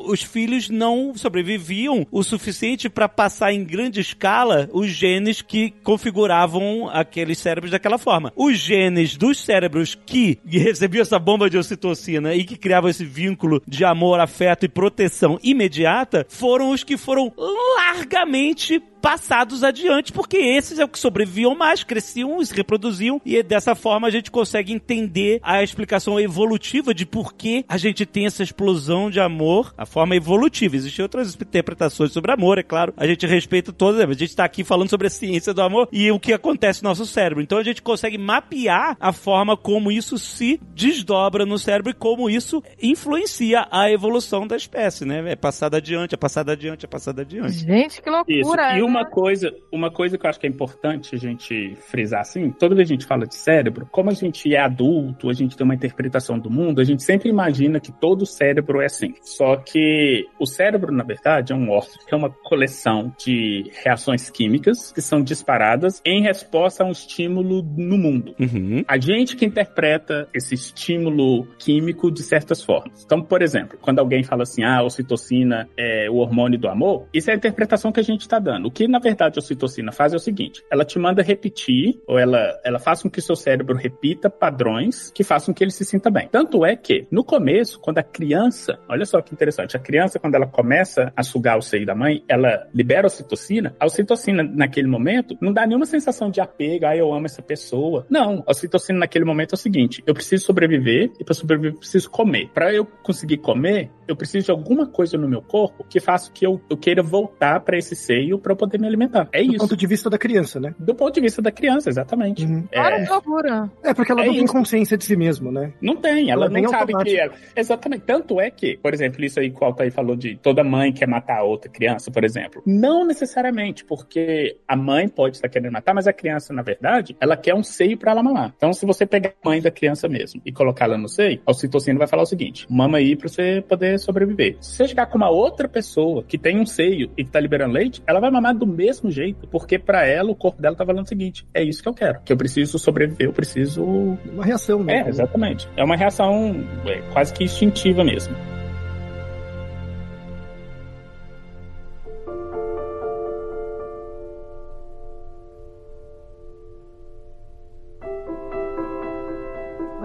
os filhos não sobreviviam o suficiente para passar em grande escala os genes que configuravam aqueles cérebros daquela forma. Os genes dos cérebros que recebiam essa bomba de ocitocina e que criavam esse vínculo de amor, afeto e proteção imediata foram os que foram largamente passados adiante, porque esses é o que sobreviviam mais, cresciam e se reproduziam, e dessa forma a gente consegue entender a explicação evolutiva de por que a gente tem essa explosão de amor, a forma evolutiva. Existem outras interpretações sobre amor, é claro. A gente respeita todas, a gente está aqui falando sobre a ciência do amor e o que acontece no nosso cérebro. Então a gente consegue mapear a forma como isso se desdobra no cérebro e como isso influencia a evolução da espécie, né? É passado adiante, é passado adiante, é passado adiante. Gente, que loucura! Isso. E uma coisa, uma coisa que eu acho que é importante a gente frisar assim, toda vez que a gente fala de cérebro, como a gente é adulto, a gente tem uma interpretação do mundo, a gente sempre imagina que todo cérebro é assim. Só que o cérebro, na verdade, é um órgão que é uma coleção de reações químicas que são disparadas em resposta a um estímulo no mundo. Uhum. A gente que interpreta esse estímulo químico de certas formas. Então, por exemplo, quando alguém fala assim, ah, a ocitocina é o hormônio do amor, isso é a interpretação que a gente está dando. O que que, na verdade, a ocitocina faz é o seguinte: ela te manda repetir, ou ela, ela faz com que seu cérebro repita padrões que façam que ele se sinta bem. Tanto é que, no começo, quando a criança, olha só que interessante, a criança, quando ela começa a sugar o seio da mãe, ela libera a ocitocina. A ocitocina, naquele momento, não dá nenhuma sensação de apego, ah, eu amo essa pessoa. Não, a ocitocina naquele momento é o seguinte: eu preciso sobreviver, e para sobreviver, eu preciso comer. Para eu conseguir comer, eu preciso de alguma coisa no meu corpo que faça que eu, eu queira voltar para esse seio para poder me alimentar. É Do isso. ponto de vista da criança, né? Do ponto de vista da criança, exatamente. Uhum. É, loucura. É porque ela É não tem isso. consciência de si mesmo, né? não tem, ela, Ela não nem sabe automático. que ela. Exatamente. Tanto é que, por exemplo, isso aí que o Altair falou de toda mãe quer matar a outra criança, por exemplo. Não necessariamente, porque a mãe pode estar querendo matar, mas a criança, na verdade, ela quer um seio para ela mamar. Então, se você pegar a mãe da criança mesmo e colocar ela no seio, a ocitocina vai falar o seguinte: mama aí pra você poder sobreviver. Se você chegar com uma outra pessoa que tem um seio e que tá liberando leite, ela vai mamar do mesmo jeito, porque para ela o corpo dela tá falando o seguinte: é isso que eu quero, que eu preciso sobreviver, eu preciso Uma reação, né? é, exatamente. É uma reação é, quase que instintiva mesmo.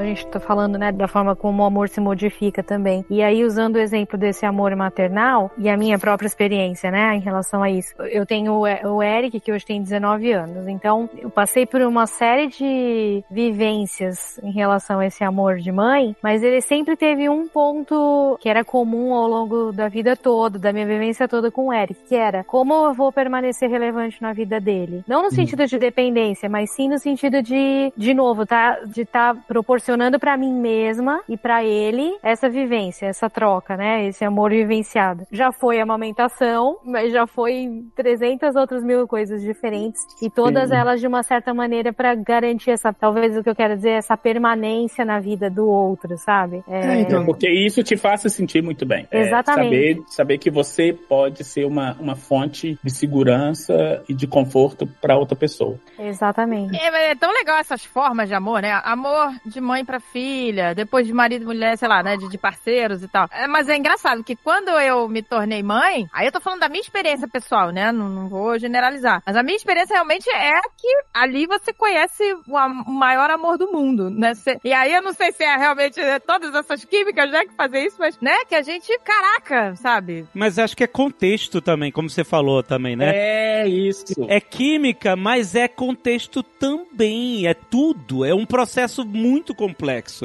Gente tá falando, né, da forma como o amor se modifica também. E aí, usando o exemplo desse amor maternal e a minha própria experiência, né, em relação a isso. Eu tenho o Eric, que hoje tem 19 anos. Então, eu passei por uma série de vivências em relação a esse amor de mãe, mas ele sempre teve um ponto que era comum ao longo da vida toda, da minha vivência toda com o Eric, que era como eu vou permanecer relevante na vida dele. Não no sentido de dependência, mas sim no sentido de, de novo, tá, de estar proporcionando para mim mesma e para ele essa vivência, essa troca, né? Esse amor vivenciado. Já foi amamentação, mas já foi 300 outras mil coisas diferentes e todas Sim. elas de uma certa maneira para garantir essa, talvez o que eu quero dizer, essa permanência na vida do outro, sabe? É, então, Porque isso te faz se sentir muito bem. É, Exatamente. saber, saber que você pode ser uma, uma fonte de segurança e de conforto para outra pessoa. Exatamente. É, é tão legal essas formas de amor, né? Amor de mãe pra filha, depois de marido e mulher, sei lá, né? De, de parceiros e tal. É, mas é engraçado que quando eu me tornei mãe, aí eu tô falando da minha experiência pessoal, né? Não, não vou generalizar. Mas a minha experiência realmente é que ali você conhece o, am- o maior amor do mundo, né? Cê- e aí eu não sei se é realmente é, todas essas químicas, né, que fazem isso, mas, né? Que a gente, caraca, sabe? Mas acho que é contexto também, como você falou também, né? É isso. É química, mas é contexto também. É tudo. É um processo muito complexo,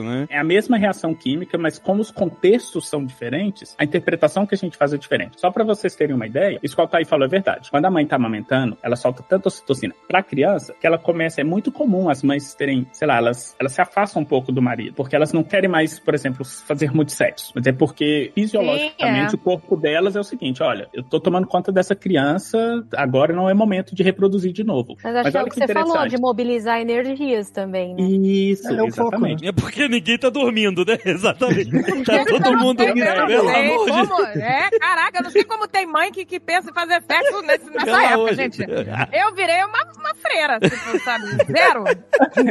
né? É a mesma reação química, mas como os contextos são diferentes, a interpretação que a gente faz é diferente. Só para vocês terem uma ideia, isso que o Altair falou é verdade. Quando a mãe tá amamentando, ela solta tanta ocitocina pra criança que ela começa. É muito comum as mães terem, sei lá, elas, elas se afastam um pouco do marido, porque elas não querem mais, por exemplo, fazer muito sexo. Mas é porque fisiologicamente Sim, o corpo delas é o seguinte: olha, eu tô tomando conta dessa criança, agora não é momento de reproduzir de novo. Mas acho que é o olha que você falou, de mobilizar energias também, né? Isso, É o foco, exatamente. É porque ninguém tá dormindo, né? Exatamente. Tá Eu todo mundo. eu não Pelo amor de como- É, caraca, eu não sei como tem mãe que, que pensa em fazer sexo nesse, nessa Pelo época, gente. Eu virei uma, uma freira, tipo, sabe? Zero.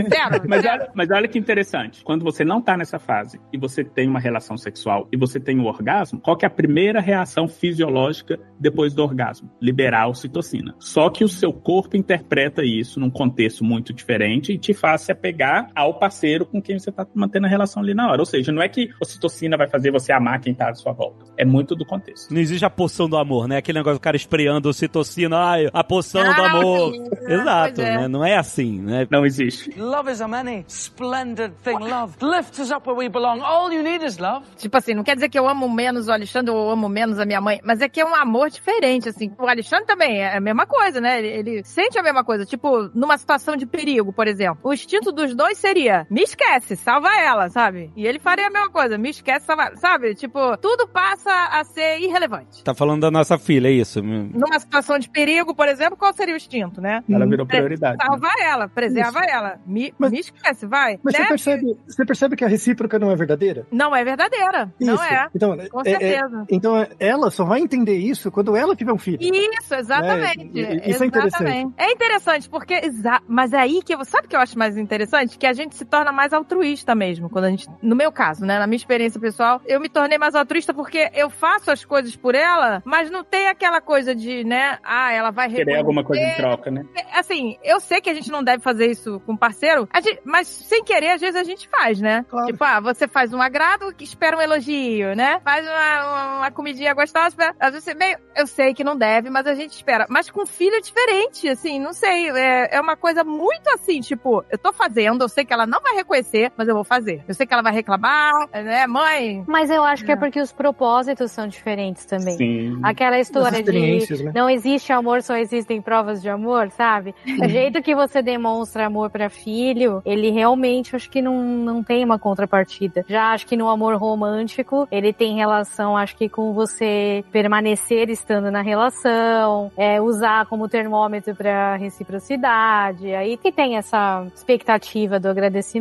Zero. Mas zero. olha, mas olha que interessante. Quando você não tá nessa fase e você tem uma relação sexual e você tem o orgasmo, qual que é a primeira reação fisiológica depois do orgasmo? Liberar a ocitocina. Só que o seu corpo interpreta isso num contexto muito diferente e te faz se apegar ao parceiro com quem você tá mantendo a relação ali na hora. Ou seja, não é que a ocitocina vai fazer você amar quem tá à sua volta. É muito do contexto. Não existe a poção do amor, né? Aquele negócio do cara espreando ocitocina, ai, a poção do Ah, amor. sim. Exato, Pois é. né? Não é assim, né? Não existe. Love is a many splendid thing. Love lifts us up where we belong. All you need is love. Tipo assim, não quer dizer que eu amo menos o Alexandre ou eu amo menos a minha mãe, mas é que é um amor diferente, assim. O Alexandre também é a mesma coisa, né? Ele, ele sente a mesma coisa. Tipo, numa situação de perigo, por exemplo. O instinto dos dois seria, me esquece, salva ela, sabe? E ele faria a mesma coisa, me esquece, salva Sabe? Tipo, tudo passa a ser irrelevante. Tá falando da nossa filha, é isso? Numa situação de perigo, por exemplo, qual seria o instinto, né? Ela virou prioridade. né? Salva ela, preserva ela. Me, Mas- me esquece, vai. Mas né? você percebe, você percebe que a recíproca não é verdadeira? Não é verdadeira. Não Isso. é. Então, Com é- é- certeza. então ela só vai entender isso quando ela tiver um filho. Isso, exatamente. Né? Isso é interessante. Exatamente. É interessante, porque. exa- Mas é aí que eu. Sabe o que eu acho mais interessante? Que a gente se torna mais altruísta mesmo. Quando a gente. No meu caso, né? Na minha experiência pessoal, eu me tornei mais altruísta porque eu faço as coisas por ela, mas não tem aquela coisa de, né? Ah, ela vai Querer alguma coisa em troca, né? Assim, eu sei que a gente não deve fazer isso com parceiro, a gente- mas sem querer, às vezes a gente faz, né? Claro. Tipo, ah, você faz um agrado que espera um elogio, né? Faz uma, uma, uma comidinha gostosa, espera- às vezes você meio, eu sei que não deve, mas a gente espera. Mas com filho é diferente, assim, não sei, é, é uma coisa muito assim, tipo, eu tô fazendo, eu sei que ela não vai reconhecer, mas eu vou fazer. Eu sei que ela vai reclamar, né, mãe? Mas eu acho que é É. porque os propósitos são diferentes também. Sim. Aquela história de né? não existe amor, só existem provas de amor, sabe? O jeito que você demonstra amor pra filho, ele realmente acho que não, não tem uma contrapartida. Já acho que no amor romântico, ele tem relação, acho que com você permanecer estando na relação, é, usar como termômetro pra reciprocidade, aí que tem essa expectativa do agradecimento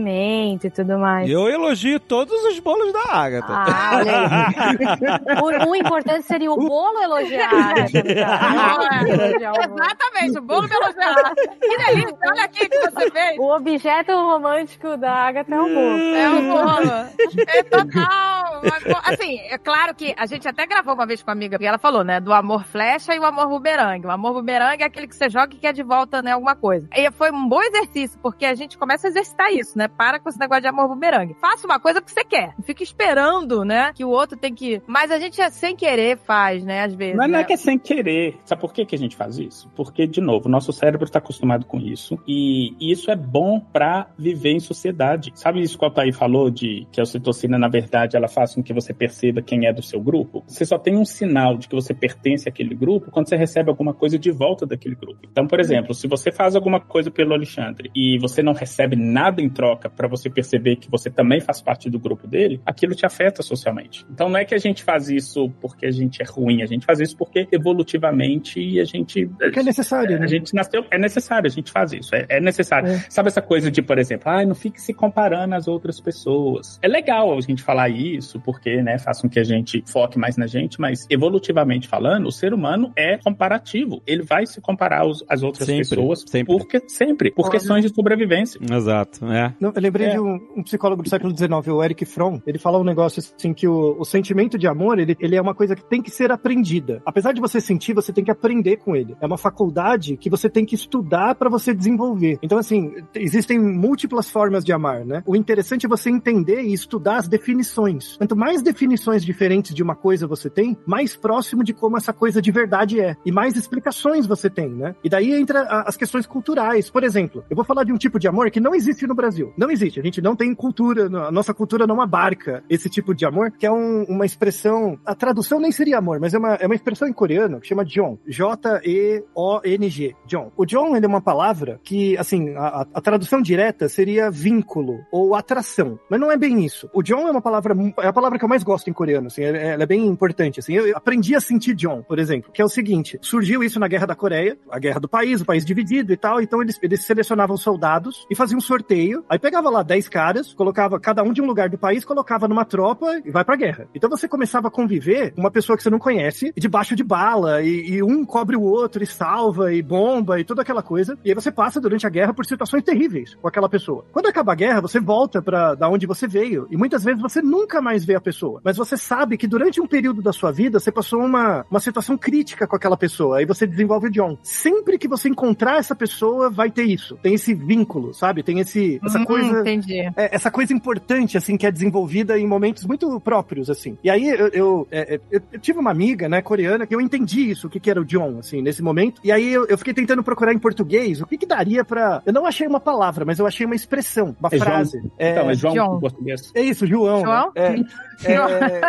e tudo mais. Eu elogio todos os bolos da Agatha. Ah, olha aí. o, o importante seria o bolo elogiar. Elogiar o bolo. Exatamente, o bolo pelo Que delícia, olha aqui o que você fez. O objeto romântico da Agatha é o bolo. É um bolo. É total. Assim, é claro que a gente até gravou uma vez com uma amiga, porque ela falou, né, do amor flecha e o amor bumerangue. O amor bumerangue é aquele que você joga e quer de volta, né, alguma coisa. E foi um bom exercício, porque a gente começa a exercitar isso, né? Para com esse negócio de amor bumerangue. Faça uma coisa porque você quer. Não fica esperando, né, que o outro tem que... Mas a gente, é sem querer, faz, né, às vezes. Mas não né? é que é sem querer. Sabe por que, que a gente faz isso? Porque, de novo, o nosso cérebro está acostumado com isso. E isso é bom para viver em sociedade. Sabe isso que o Altair falou de que a ocitocina, na verdade, ela faz com que você perceba quem é do seu grupo? Você só tem um sinal de que você pertence àquele grupo quando você recebe alguma coisa de volta daquele grupo. Então, por exemplo, se você faz alguma coisa pelo Alexandre e você não recebe nada em troca para você perceber que você também faz parte do grupo dele, aquilo te afeta socialmente. Então, não é que a gente faz isso porque a gente é ruim, a gente faz isso porque evolutivamente a gente. Porque é necessário, né? A gente nasceu, é necessário, a gente faz isso, é, é necessário. É. Sabe essa coisa de, por exemplo, ah, não fique se comparando às outras pessoas. É legal a gente falar isso, porque, né, faz com que a gente foque mais na gente, mas evolutivamente falando, o ser humano é comparativo. Ele vai se comparar aos- às outras Sempre, pessoas sempre. porque sempre, por questões de sobrevivência. Exato, é. Não, eu lembrei É. de um, um psicólogo do século XIX, o Eric Fromm. Ele fala um negócio assim que o, o sentimento de amor, ele, ele é uma coisa que tem que ser aprendida. Apesar de você sentir, você tem que aprender com ele. É uma faculdade que você tem que estudar para você desenvolver. Então, assim, existem múltiplas formas de amar, né? O interessante é você entender e estudar as definições. Quanto mais definições diferentes de uma coisa você tem, mais próximo de como essa coisa de verdade é. E mais explicações você tem, né? E daí entra a- as questões culturais. Por exemplo, eu vou falar de um tipo de amor que não existe no Brasil. Não existe. A gente não tem cultura, a nossa cultura não abarca esse tipo de amor, que é um- uma expressão. A tradução nem seria amor, mas é uma, é uma expressão em coreano que chama John. J-E-O-N-G. John. O John ele é uma palavra que, assim, a, a- tradução direta seria vínculo ou atração. Mas não é bem isso. O John é uma palavra, é a palavra que eu mais gosto em coreano, assim, é- ela é bem importante, assim. Eu eu aprendi a sentir John, por exemplo, que é o seguinte, surgiu isso na Guerra da Coreia, a guerra do país, o país dividido e tal, então eles, eles selecionavam soldados e faziam um sorteio, aí pegava lá 10 caras, colocava cada um de um lugar do país, colocava numa tropa e vai pra guerra. Então você começava a conviver com uma pessoa que você não conhece, debaixo de bala, e, e um cobre o outro, e salva, e bomba, e toda aquela coisa, e aí você passa durante a guerra por situações terríveis com aquela pessoa. Quando acaba a guerra, você volta pra da onde você veio, e muitas vezes você nunca mais vê a pessoa, mas você sabe que durante um período da sua vida, você passou uma, uma situação crítica com aquela pessoa, aí você desenvolve o John. Sempre que você encontrar essa pessoa, vai ter isso. Tem esse vínculo, sabe? Tem esse, essa Hum, coisa Entendi. É, essa coisa importante, assim, que é desenvolvida em momentos muito próprios, assim. E aí, eu, eu, é, é, eu- eu tive uma amiga, né, coreana, que eu entendi isso, o que, que era o John, assim, nesse momento. E aí, eu, eu fiquei tentando procurar em português o que, que daria pra... Eu não achei uma palavra, mas eu achei uma expressão, uma É João. frase. É, Então, é João, João. em português. é isso, João. João? Né? É, é,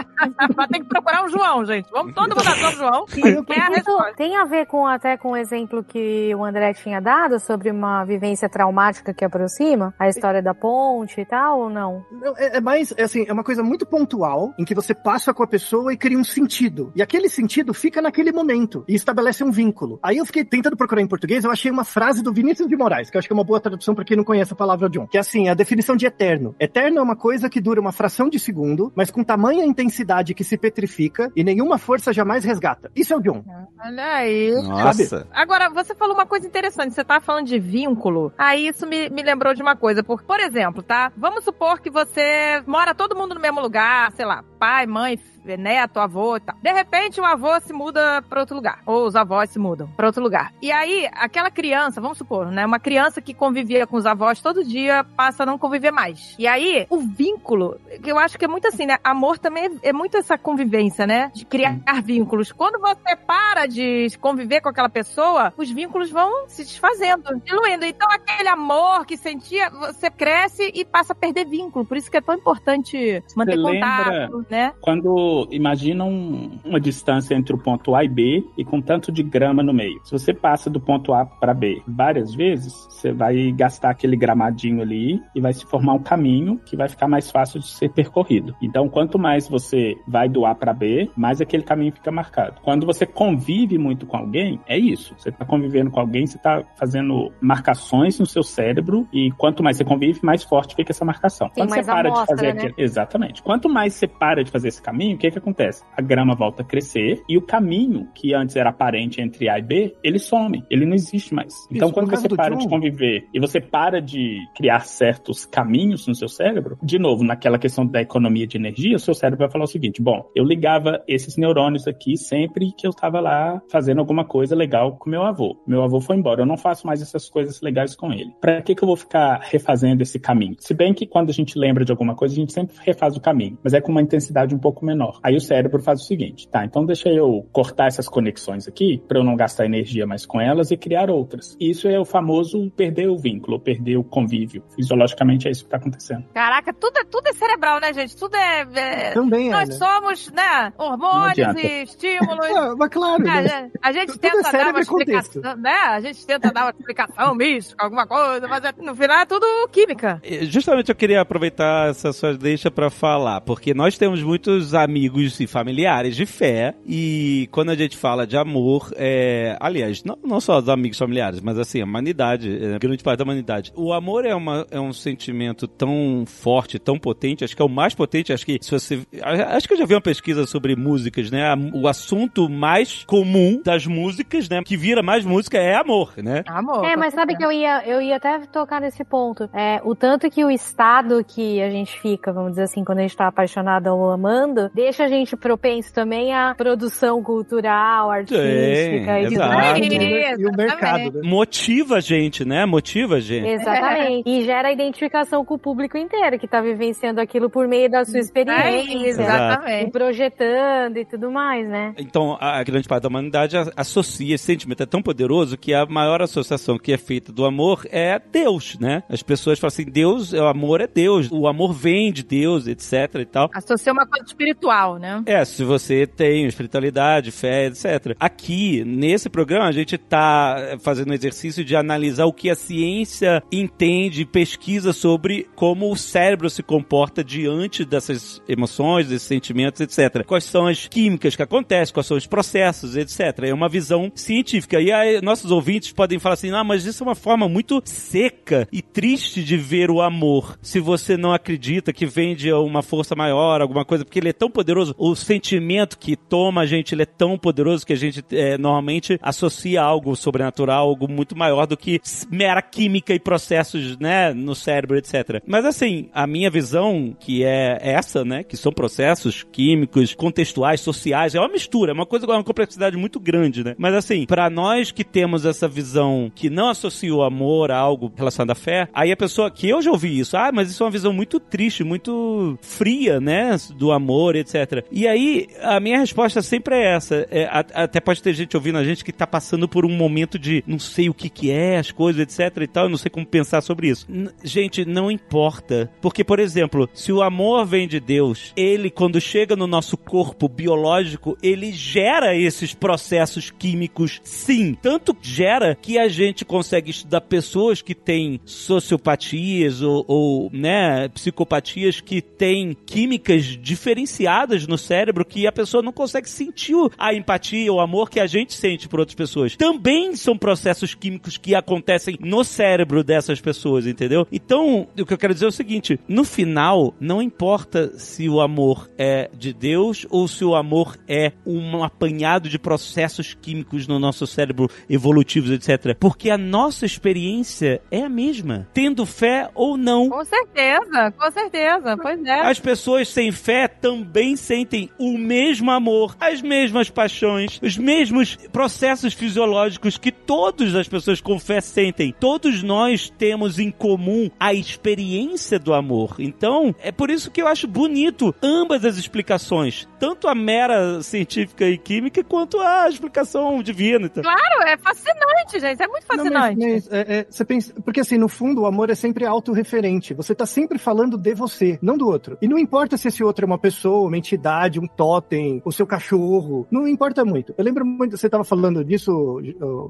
Mas tem que procurar um João, gente. Vamos todo mundo atrás do João. Eu É. Tem a ver com até com o exemplo que o André tinha dado sobre uma vivência traumática que aproxima, a história da ponte e tal, ou não? Não, É, é mais, é assim, é uma coisa muito pontual em que você passa com a pessoa e cria um sentido. E aquele sentido fica naquele momento e estabelece um vínculo. Aí eu fiquei tentando procurar em português, eu achei uma frase do Vinícius de Moraes, que eu acho que é uma boa tradução para quem não conhece a palavra John. Que é assim, a definição de eterno. Eterno é uma coisa que dura uma fração de segundo, mas com tamanha intensidade que se petrifica e nenhuma força jamais resgata. Isso é o John. Olha aí. Nossa. Agora, você falou uma coisa interessante. Você tava falando de vínculo. Aí isso me, me lembrou de uma coisa. Por, por exemplo, tá? Vamos supor que você mora todo mundo no mesmo lugar, sei lá, pai, mãe, neto, avô e tal. De repente, o avô se muda pra outro lugar. Ou os avós se mudam pra outro lugar. E aí, aquela criança, vamos supor, né? Uma criança que convivia com os avós todo dia passa a não conviver mais. E aí, o vínculo, que eu acho que é muito assim, né? Amor também é, é muito essa convivência, né? De criar vínculos. Quando você para de conviver com aquela pessoa, os vínculos vão se desfazendo, diluindo. Então, aquele amor que sentia, você cresce e passa a perder vínculo. Por isso que é tão importante manter Você contato, lembra- né? Quando imagina um- uma distância entre o ponto A e B e com tanto de grama no meio. Se você passa do ponto A para B várias vezes, você vai gastar aquele gramadinho ali e vai se formar um caminho que vai ficar mais fácil de ser percorrido. Então, quanto mais você vai do A para B, mais aquele caminho fica marcado. Quando você convive muito com alguém, é isso. Você está convivendo com alguém, você está fazendo marcações no seu cérebro e quanto mais você convive, mais forte fica essa marcação. Tem Quando mais você para de amostra, fazer né? aquilo, Exatamente. Quanto mais você para de fazer esse caminho, o que que acontece? A grama volta a crescer e o caminho que antes era aparente entre A e B, ele some, ele não existe mais. Então, Isso, quando você para de conviver e você para de criar certos caminhos no seu cérebro, de novo, naquela questão da economia de energia, o seu cérebro vai falar o seguinte: bom, eu ligava esses neurônios aqui sempre que eu estava lá fazendo alguma coisa legal com meu avô. Meu avô foi embora, eu não faço mais essas coisas legais com ele. Para que que eu vou ficar refazendo esse caminho? Se bem que quando a gente lembra de alguma coisa, a gente sempre refaz o caminho, mas é com uma intensidade um pouco menor. Aí o cérebro faz o seguinte, tá? Então deixa eu cortar essas conexões aqui para eu não gastar energia mais com elas e criar outras. Isso é o famoso perder o vínculo, perder o convívio. Fisiologicamente é isso que tá acontecendo. Caraca, tudo é, tudo é cerebral, né, gente? Tudo é. é- Também é, Nós né? somos, né? Hormônios e estímulos. Ah, mas claro, A né? gente, a gente Tudo tenta é dar uma explicação, né? A gente tenta dar uma explicação mística, alguma coisa, mas é- no final é tudo química. Justamente eu queria aproveitar essa sua deixa pra falar, porque nós temos muitos amigos e familiares de fé, e quando a gente fala de amor, é, aliás, não, não só os amigos familiares, mas assim, a humanidade, é, grande parte da humanidade. O amor é, uma, é um sentimento tão forte, tão potente, acho que é o mais potente, acho que se você. Acho que eu já vi uma pesquisa sobre músicas, né? A- O assunto mais comum das músicas, né? Que vira mais música é amor, né? Amor. É, mas sabe que eu ia, eu ia até tocar nesse ponto. É, o tanto que o estado que a gente fica, vamos dizer assim, quando a gente tá apaixonado ou amando, deixa a gente propenso também à produção cultural, artística e mais. E o- e o mercado, né? Motiva a gente, né? Motiva a gente. Exatamente. E gera identificação com o público inteiro, que tá vivenciando aquilo por meio da sua É, experiência. exatamente. E projetando e tudo mais, né? Então, a grande parte da humanidade associa esse sentimento, é tão poderoso que a maior associação que é feita do amor é Deus, né? As pessoas falam assim, Deus, o amor é Deus, o amor vem de Deus, etc e tal. Associa ser uma coisa espiritual, né? É, se você tem espiritualidade, fé, etc. Aqui, nesse programa, a gente tá fazendo um exercício de analisar o que a ciência entende pesquisa sobre como o cérebro se comporta diante dessas emoções, desses sentimentos, etc. Quais são as químicas que acontecem, quais são os processos, etc. É uma visão científica. E aí, nossos ouvintes podem falar assim, ah, mas isso é uma forma muito seca e triste de ver o amor. Se você não acredita que vem de uma força maior, alguma coisa, porque ele é tão poderoso, o sentimento que toma a gente, ele é tão poderoso que a gente é, normalmente associa algo sobrenatural, algo muito maior do que mera química e processos, né, no cérebro, etc. Mas assim, a minha visão, que é essa, né, que são processos químicos, contextuais, sociais, é uma mistura, é uma coisa com uma complexidade muito grande, né? Mas assim, para nós que temos essa visão que não associa o amor a algo relacionado à fé, aí a pessoa que eu já ouvi isso, ah, mas isso é uma visão muito triste, muito fria, né, do amor, etc. E aí a minha resposta sempre é essa. É, até pode ter gente ouvindo a gente que tá passando por um momento de não sei o que que é, as coisas, etc e tal, eu não sei como pensar sobre isso. N gente, não importa. Porque, por exemplo, se o amor vem de Deus, ele, quando chega no nosso corpo biológico, ele gera esses processos químicos, sim. Tanto gera que a gente consegue estudar pessoas que têm sociopatias ou, ou né, psicopatias que têm químicas diferenciadas no cérebro que a pessoa não consegue sentir a empatia, o amor que a gente sente por outras pessoas. Também são processos químicos que acontecem no cérebro dessas pessoas, entendeu? Então, o que eu quero dizer é o seguinte: no final, não importa se o amor é de Deus ou se o amor é um apanhado de processos químicos no nosso cérebro evolutivos, etc. Porque a nossa experiência é a mesma, tendo fé ou não. Com certeza, com certeza, pois é. As pessoas sem fé também sentem o mesmo amor, as mesmas paixões, os mesmos processos fisiológicos que todas as pessoas com fé sentem. Todos nós temos em comum a experiência do amor. Então, é por isso que eu acho bonito ambas as explicações, tanto a mera científica e química quanto a explicação divina. Então. Claro, é fascinante, gente. É muito fascinante. Não, mas, mas, é, é, você pensa, porque assim, no fundo, o amor é sempre autorreferente. Você tá sempre falando de você, não do outro. E não importa se esse outro é uma pessoa, uma entidade, um totem, o seu cachorro. Não importa muito. Eu lembro muito, você tava falando disso,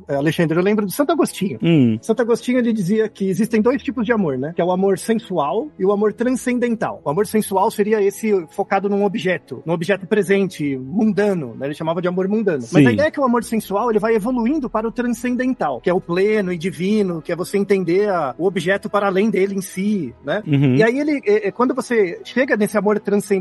Alexandre, eu lembro de Santo Agostinho. Hum. Santo Agostinho ele dizia que existem dois tipos de amor, né? Que é o amor sensual e o amor transcendental. O amor sensual seria esse focado num objeto, num objeto presente, mundano, né? Ele chamava de amor mundano. Sim. Mas a ideia é que o amor sensual ele vai evoluindo para o transcendental, que é o pleno e divino, que é você entender a, o objeto para além dele em si, né? Uhum. E aí ele, é, é, quando você chega nesse amor transcendental,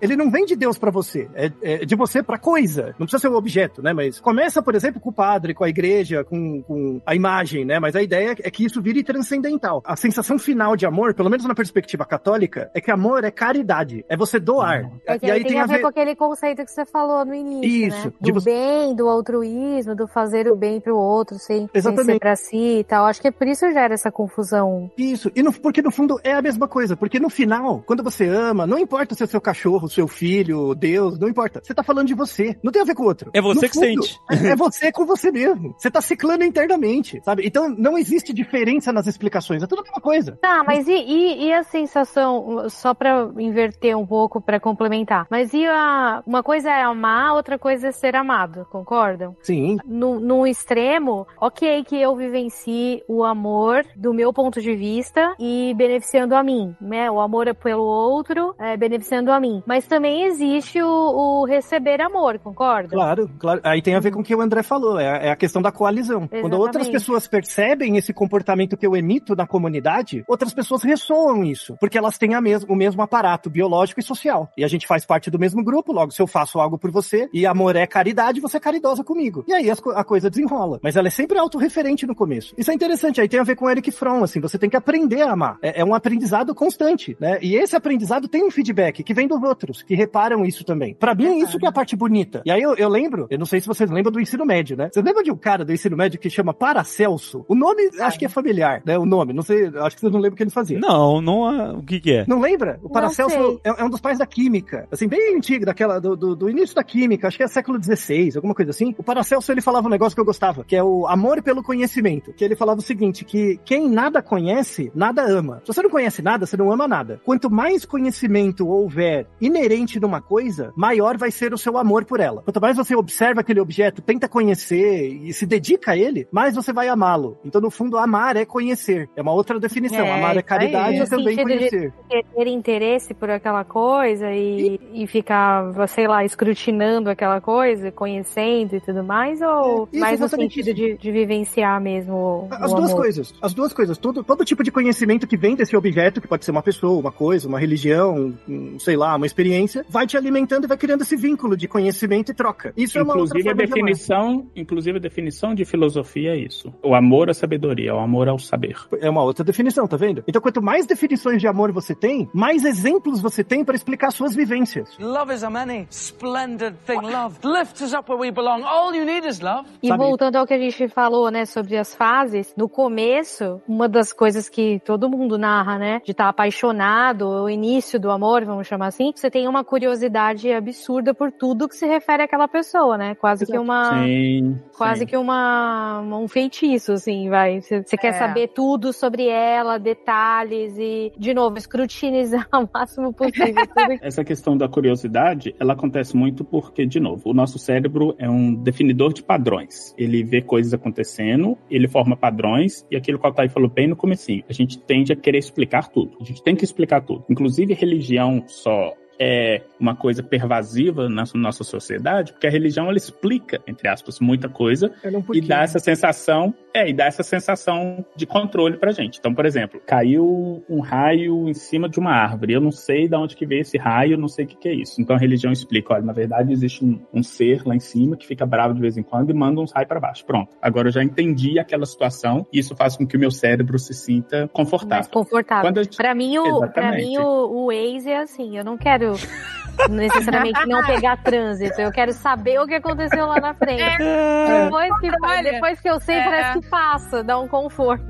ele não vem de Deus para você, é, é de você para coisa. Não precisa ser o objeto, né? Mas começa, por exemplo, com o padre, com a igreja, com, com a imagem, né? Mas a ideia é que isso vire transcendental. A sensação final de amor, pelo menos na perspectiva católica, é que amor é caridade, é você doar. Porque e aí tem, a ver com aquele conceito que você falou no início, Isso, né? Do você- bem, do altruísmo, do fazer o bem pro outro sem, sem ser pra si e tal. Acho que é por isso gera essa confusão. Isso, e no- porque no fundo é a mesma coisa, porque no final, quando você ama, não importa se é seu cachorro, seu filho, Deus, não importa. Você tá falando de você, não tem a ver com o outro. É você No que sente. É, é você com você mesmo. Você tá ciclando internamente, sabe? Então não existe diferença nas explicações, é tudo a mesma coisa. Tá, mas e, e, e a sensação, só pra inverter um pouco, pra complementar, mas e a. Uma coisa é amar, outra coisa é ser amado, concordam? Sim. No, no extremo, ok que eu vivencie o amor do meu ponto de vista e beneficiando a mim, né? O amor é pelo outro, é, beneficiando a mim. Mas também existe o, o receber amor, concorda? Claro, claro. Aí tem a ver com o que o André falou, é, é a questão da coalizão. Quando outras Exatamente. pessoas percebem esse comportamento que eu emito na comunidade, outras pessoas ressoam isso, porque elas têm a mes o mesmo aparato biológico e social. E a gente faz parte do mesmo grupo, logo, se eu faço algo por você, e amor é caridade, você é caridosa comigo. E aí a coisa desenrola. Mas ela é sempre autorreferente no começo. Isso é interessante, aí tem a ver com o Eric Fromm, assim, você tem que aprender a amar. É, é um aprendizado constante, né? E esse aprendizado tem um feedback que vem dos outros, que reparam isso também. Pra mim, isso que é a parte bonita. E aí eu, eu lembro, eu não sei se vocês lembram do ensino médio, né? Vocês lembram de um cara do ensino médio que chama Paracelso? O nome, acho que é familiar, né? O nome, não sei, acho que vocês não lembram o que ele fazia. Não, não. há- O que que é? Não lembra? O Paracelso é, é um dos pais da química. Assim, bem antigo, daquela, do, do, do início da química, acho que é século XVI, alguma coisa assim. O Paracelso, ele falava um negócio que eu gostava, que é o amor pelo conhecimento. Que ele falava o seguinte, que quem nada conhece, nada ama. Se você não conhece nada, você não ama nada. Quanto mais conhecimento houver tiver inerente numa coisa, maior vai ser o seu amor por ela. Quanto mais você observa aquele objeto, tenta conhecer e se dedica a ele, mais você vai amá-lo. Então, no fundo, amar é conhecer. É uma outra definição. É, amar é caridade No é também conhecer. ter interesse por aquela coisa e, e ficar, sei lá, escrutinando aquela coisa, conhecendo e tudo mais, ou É, mais no sentido de, de vivenciar mesmo o, As o duas amor? coisas. As duas coisas. Todo, todo tipo de conhecimento que vem desse objeto, que pode ser uma pessoa, uma coisa, uma religião, um, sei lá, uma experiência, vai te alimentando e vai criando esse vínculo de conhecimento e troca. Isso é uma outra Inclusive a forma de definição, inclusive a definição de filosofia é isso. O amor à sabedoria, o amor ao saber. É uma outra definição, tá vendo? Então, quanto mais definições de amor você tem, mais exemplos você tem para explicar suas vivências. Love is a many splendid thing. Love lifts us up where we belong. All you need is love. E Sabe? voltando ao que a gente falou, né, sobre as fases, no começo, uma das coisas que todo mundo narra, né, de estar apaixonado, o início do amor, vamos chamar assim, você tem uma curiosidade absurda por tudo que se refere àquela pessoa, né? Quase que uma Sim. quase sim. que uma um feitiço, assim, vai. Você você quer É. saber tudo sobre ela, detalhes e, de novo, escrutinizar o máximo possível Essa questão da curiosidade, ela acontece muito porque, de novo, o nosso cérebro é um definidor de padrões. Ele vê coisas acontecendo, ele forma padrões, e aquilo que o Altair falou bem no comecinho, a gente tende a querer explicar tudo. A gente tem que explicar tudo. Inclusive, religião só thought é uma coisa pervasiva na nossa sociedade, porque a religião, ela explica, entre aspas, muita coisa, Ela é um e dá essa sensação, é, e dá essa sensação de controle pra gente. Então, por exemplo, caiu um raio em cima de uma árvore. Eu não sei de onde que veio esse raio, eu não sei o que, que é isso. Então a religião explica, olha, na verdade existe um, um ser lá em cima que fica bravo de vez em quando e manda uns raios pra baixo. Pronto. Agora eu já entendi aquela situação e isso faz com que o meu cérebro se sinta mais confortável. confortável. Quando a gente- Pra mim, o, pra mim o, o Waze é assim, eu não quero necessariamente não pegar trânsito, eu quero saber o que aconteceu lá na frente. Depois, que, depois que eu sei, é. parece que passa, dá um conforto.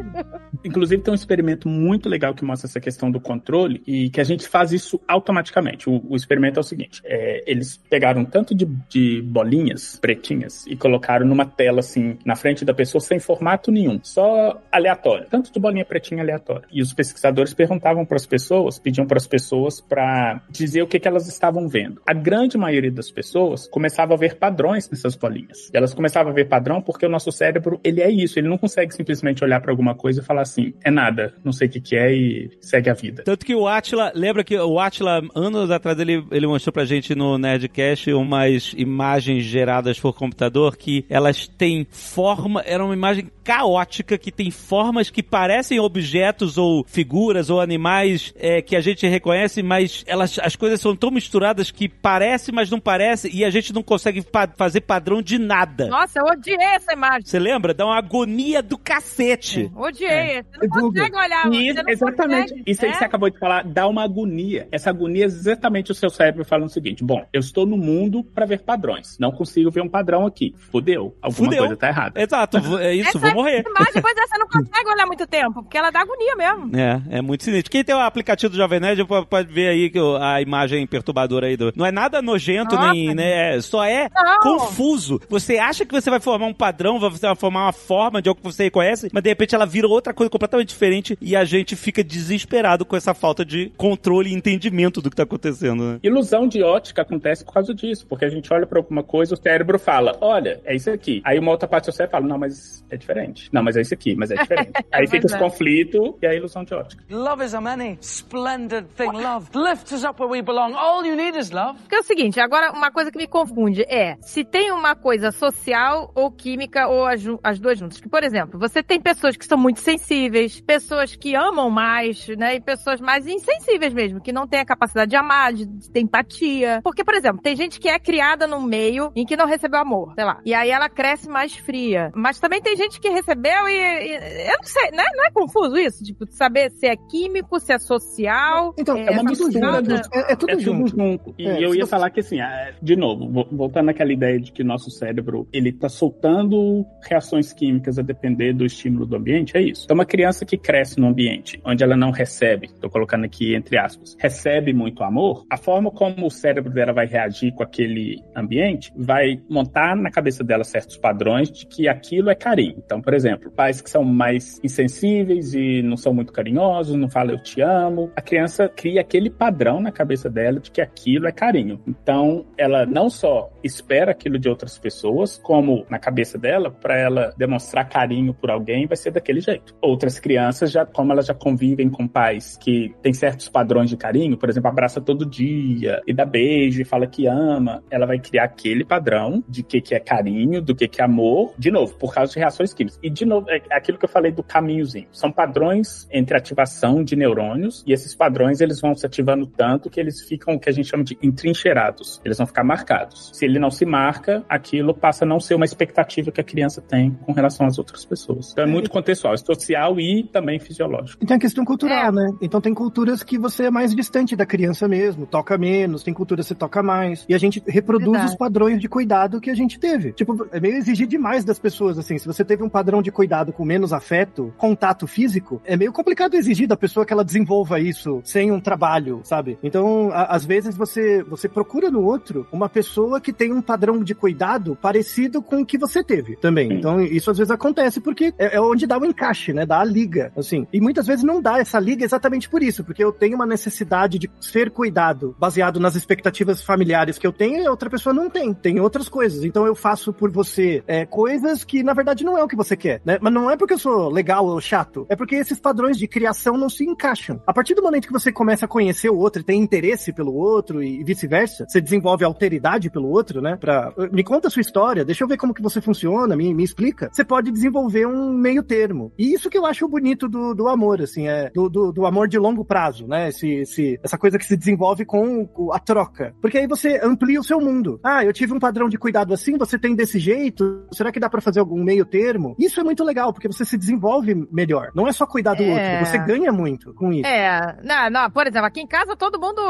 Inclusive, tem um experimento muito legal que mostra essa questão do controle e que a gente faz isso automaticamente. O, o experimento é o seguinte: é, eles pegaram tanto de, de bolinhas pretinhas e colocaram numa tela assim na frente da pessoa sem formato nenhum, só aleatório, tanto de bolinha pretinha aleatória. E os pesquisadores perguntavam para as pessoas, pediam para as pessoas para dizer o que, que elas estavam vendo. A grande maioria das pessoas começava a ver padrões nessas bolinhas. E elas começavam a ver padrão porque o nosso cérebro ele é isso, ele não consegue simplesmente olhar para alguma coisa e falar assim, é nada, não sei o que, que é e segue a vida. Tanto que o Atila, lembra que o Atila, anos atrás, ele, ele mostrou pra gente no Nerdcast umas imagens geradas por computador que elas têm forma, era uma imagem caótica que tem formas que parecem objetos ou figuras ou animais é, que a gente reconhece, mas elas, as coisas são tão misturadas que parece, mas não parece, e a gente não consegue pa- fazer padrão de nada. Nossa, eu odiei essa imagem. Você lembra? Dá uma agonia do cacete. Odiei. Você não consegue olhar. Você isso- não exatamente. consegue. Isso aí É. que você acabou de falar dá uma agonia. Essa agonia é exatamente o seu cérebro falando o seguinte: bom, eu estou no mundo para ver padrões. Não consigo ver um padrão aqui. Fudeu. Alguma Fudeu. coisa tá errada. Exato, é isso, Essa vou morrer. imagem, pois é, você não consegue olhar muito tempo, porque ela dá agonia mesmo. É, é muito sinistro. Quem tem o aplicativo do Jovem Nerd pode, ver aí que a imagem perturbadora aí do. Não é nada nojento, Nossa. nem, né? Só é Não. confuso. Você acha que você vai formar um padrão, você vai formar uma forma de algo que você reconhece, mas de repente ela vira outra coisa completamente diferente e a gente fica desesperado com essa falta de controle e entendimento do que tá acontecendo, né? Ilusão de ótica acontece por causa disso, porque a gente olha para alguma coisa, o cérebro fala: olha, é isso aqui. Aí uma outra parte do cérebro fala: não, mas é diferente. Não, mas é isso aqui, mas é diferente. aí fica Pois esse é. conflito e a ilusão de ótica. Love is a many splendid thing. Love lifts us up where we belong. All you need is love. Porque é o seguinte, agora uma coisa que me confunde é se tem uma coisa social ou química ou as, as duas juntas. Que, por exemplo, você tem pessoas que são muito sensíveis, pessoas que amam mais, né? E pessoas mais insensíveis mesmo, que não têm a capacidade de amar, de, de ter empatia. Porque, por exemplo, tem gente que é criada num meio em que não recebeu amor, sei lá. E aí ela cresce mais fria. Mas também tem gente que recebeu e. e- eu não sei, né? Não é confuso isso? Tipo, saber se é químico, se é social. Então, É uma tudo mistura junto. dos- É, é tudo é tudo junto. junto. E É, eu se ia você- falar que assim, ah, de novo, vo- voltando naquela ideia de que nosso cérebro ele tá soltando reações químicas a depender do estímulo do ambiente, é isso. Então, uma criança que cresce num ambiente onde ela não recebe, tô colocando aqui entre aspas, recebe muito amor, a forma como o cérebro dela vai reagir com aquele ambiente vai montar na cabeça dela certos padrões de que aquilo é carinho. Então, por exemplo, pais que são mais insensíveis e não são muito carinhosos, não falam eu te amo, a criança cria aquele padrão na cabeça dela de que aquilo é carinho. Então, ela não só espera aquilo de outras pessoas, como na cabeça dela, para ela demonstrar carinho por alguém, vai ser daquele jeito. Outras crianças, já como elas já convivem com pais que têm certos padrões de carinho, por exemplo, abraça todo dia e dá beijo e fala que ama, ela vai criar aquele padrão de que que é carinho, do que que é amor, de novo, por causa de reações químicas. E de novo, é aquilo que eu falei do caminhozinho. São padrões entre ativação de neurônios e esses padrões eles vão se ativando tanto que eles ficam o que a gente chama de entrincheirados. Eles vão ficar marcados. Se ele não se marca, aquilo passa a não ser uma expectativa que a criança tem com relação às outras pessoas. Então é muito contextual, é social e também fisiológico. Então é questão cultural, É. né? Então tem culturas que você é mais distante da criança mesmo, toca menos, tem culturas que você toca mais. E a gente reproduz Verdade. os padrões de cuidado que a gente teve. Tipo, é meio exigir demais das pessoas, assim. Se você teve um padrão de cuidado com menos afeto, contato físico, é meio complicado exigir da pessoa que ela desenvolva isso sem um trabalho, sabe? Então, a- às vezes você, você procura no outro uma pessoa que tem um padrão de cuidado parecido com o que você teve também. Então, isso às vezes acontece porque é, é onde dá o encaixe, né? Dá a liga, assim. E muitas vezes não dá essa liga exatamente por isso, porque eu tenho uma necessidade de ser cuidado baseado nas expectativas familiares que eu tenho e a outra pessoa não tem. Tem outras coisas. Então eu faço por você é, coisas que na verdade não é o que você quer, né? Mas não é porque eu sou legal ou chato, é porque esses padrões de criação não se encaixam. A partir do momento que você começa a conhecer o outro e tem interesse pelo outro e vice-versa, você desenvolve alteridade pelo outro, né? Pra, me conta a sua história, deixa eu ver como que você funciona, me, me explica. Você pode desenvolver um meio termo. E isso que eu acho bonito do, do amor, assim, é do, do, do amor de longo prazo, né? Esse, esse, essa coisa que se desenvolve com a troca. Porque aí você amplia o seu mundo. Ah, eu tive um padrão de cuidado assim, você tem desse jeito, será que dá pra fazer algum meio termo? Isso é muito legal, porque você se desenvolve melhor. Não é só cuidar do É. outro, você ganha muito com isso. É, não, não, por exemplo, aqui em casa todo mundo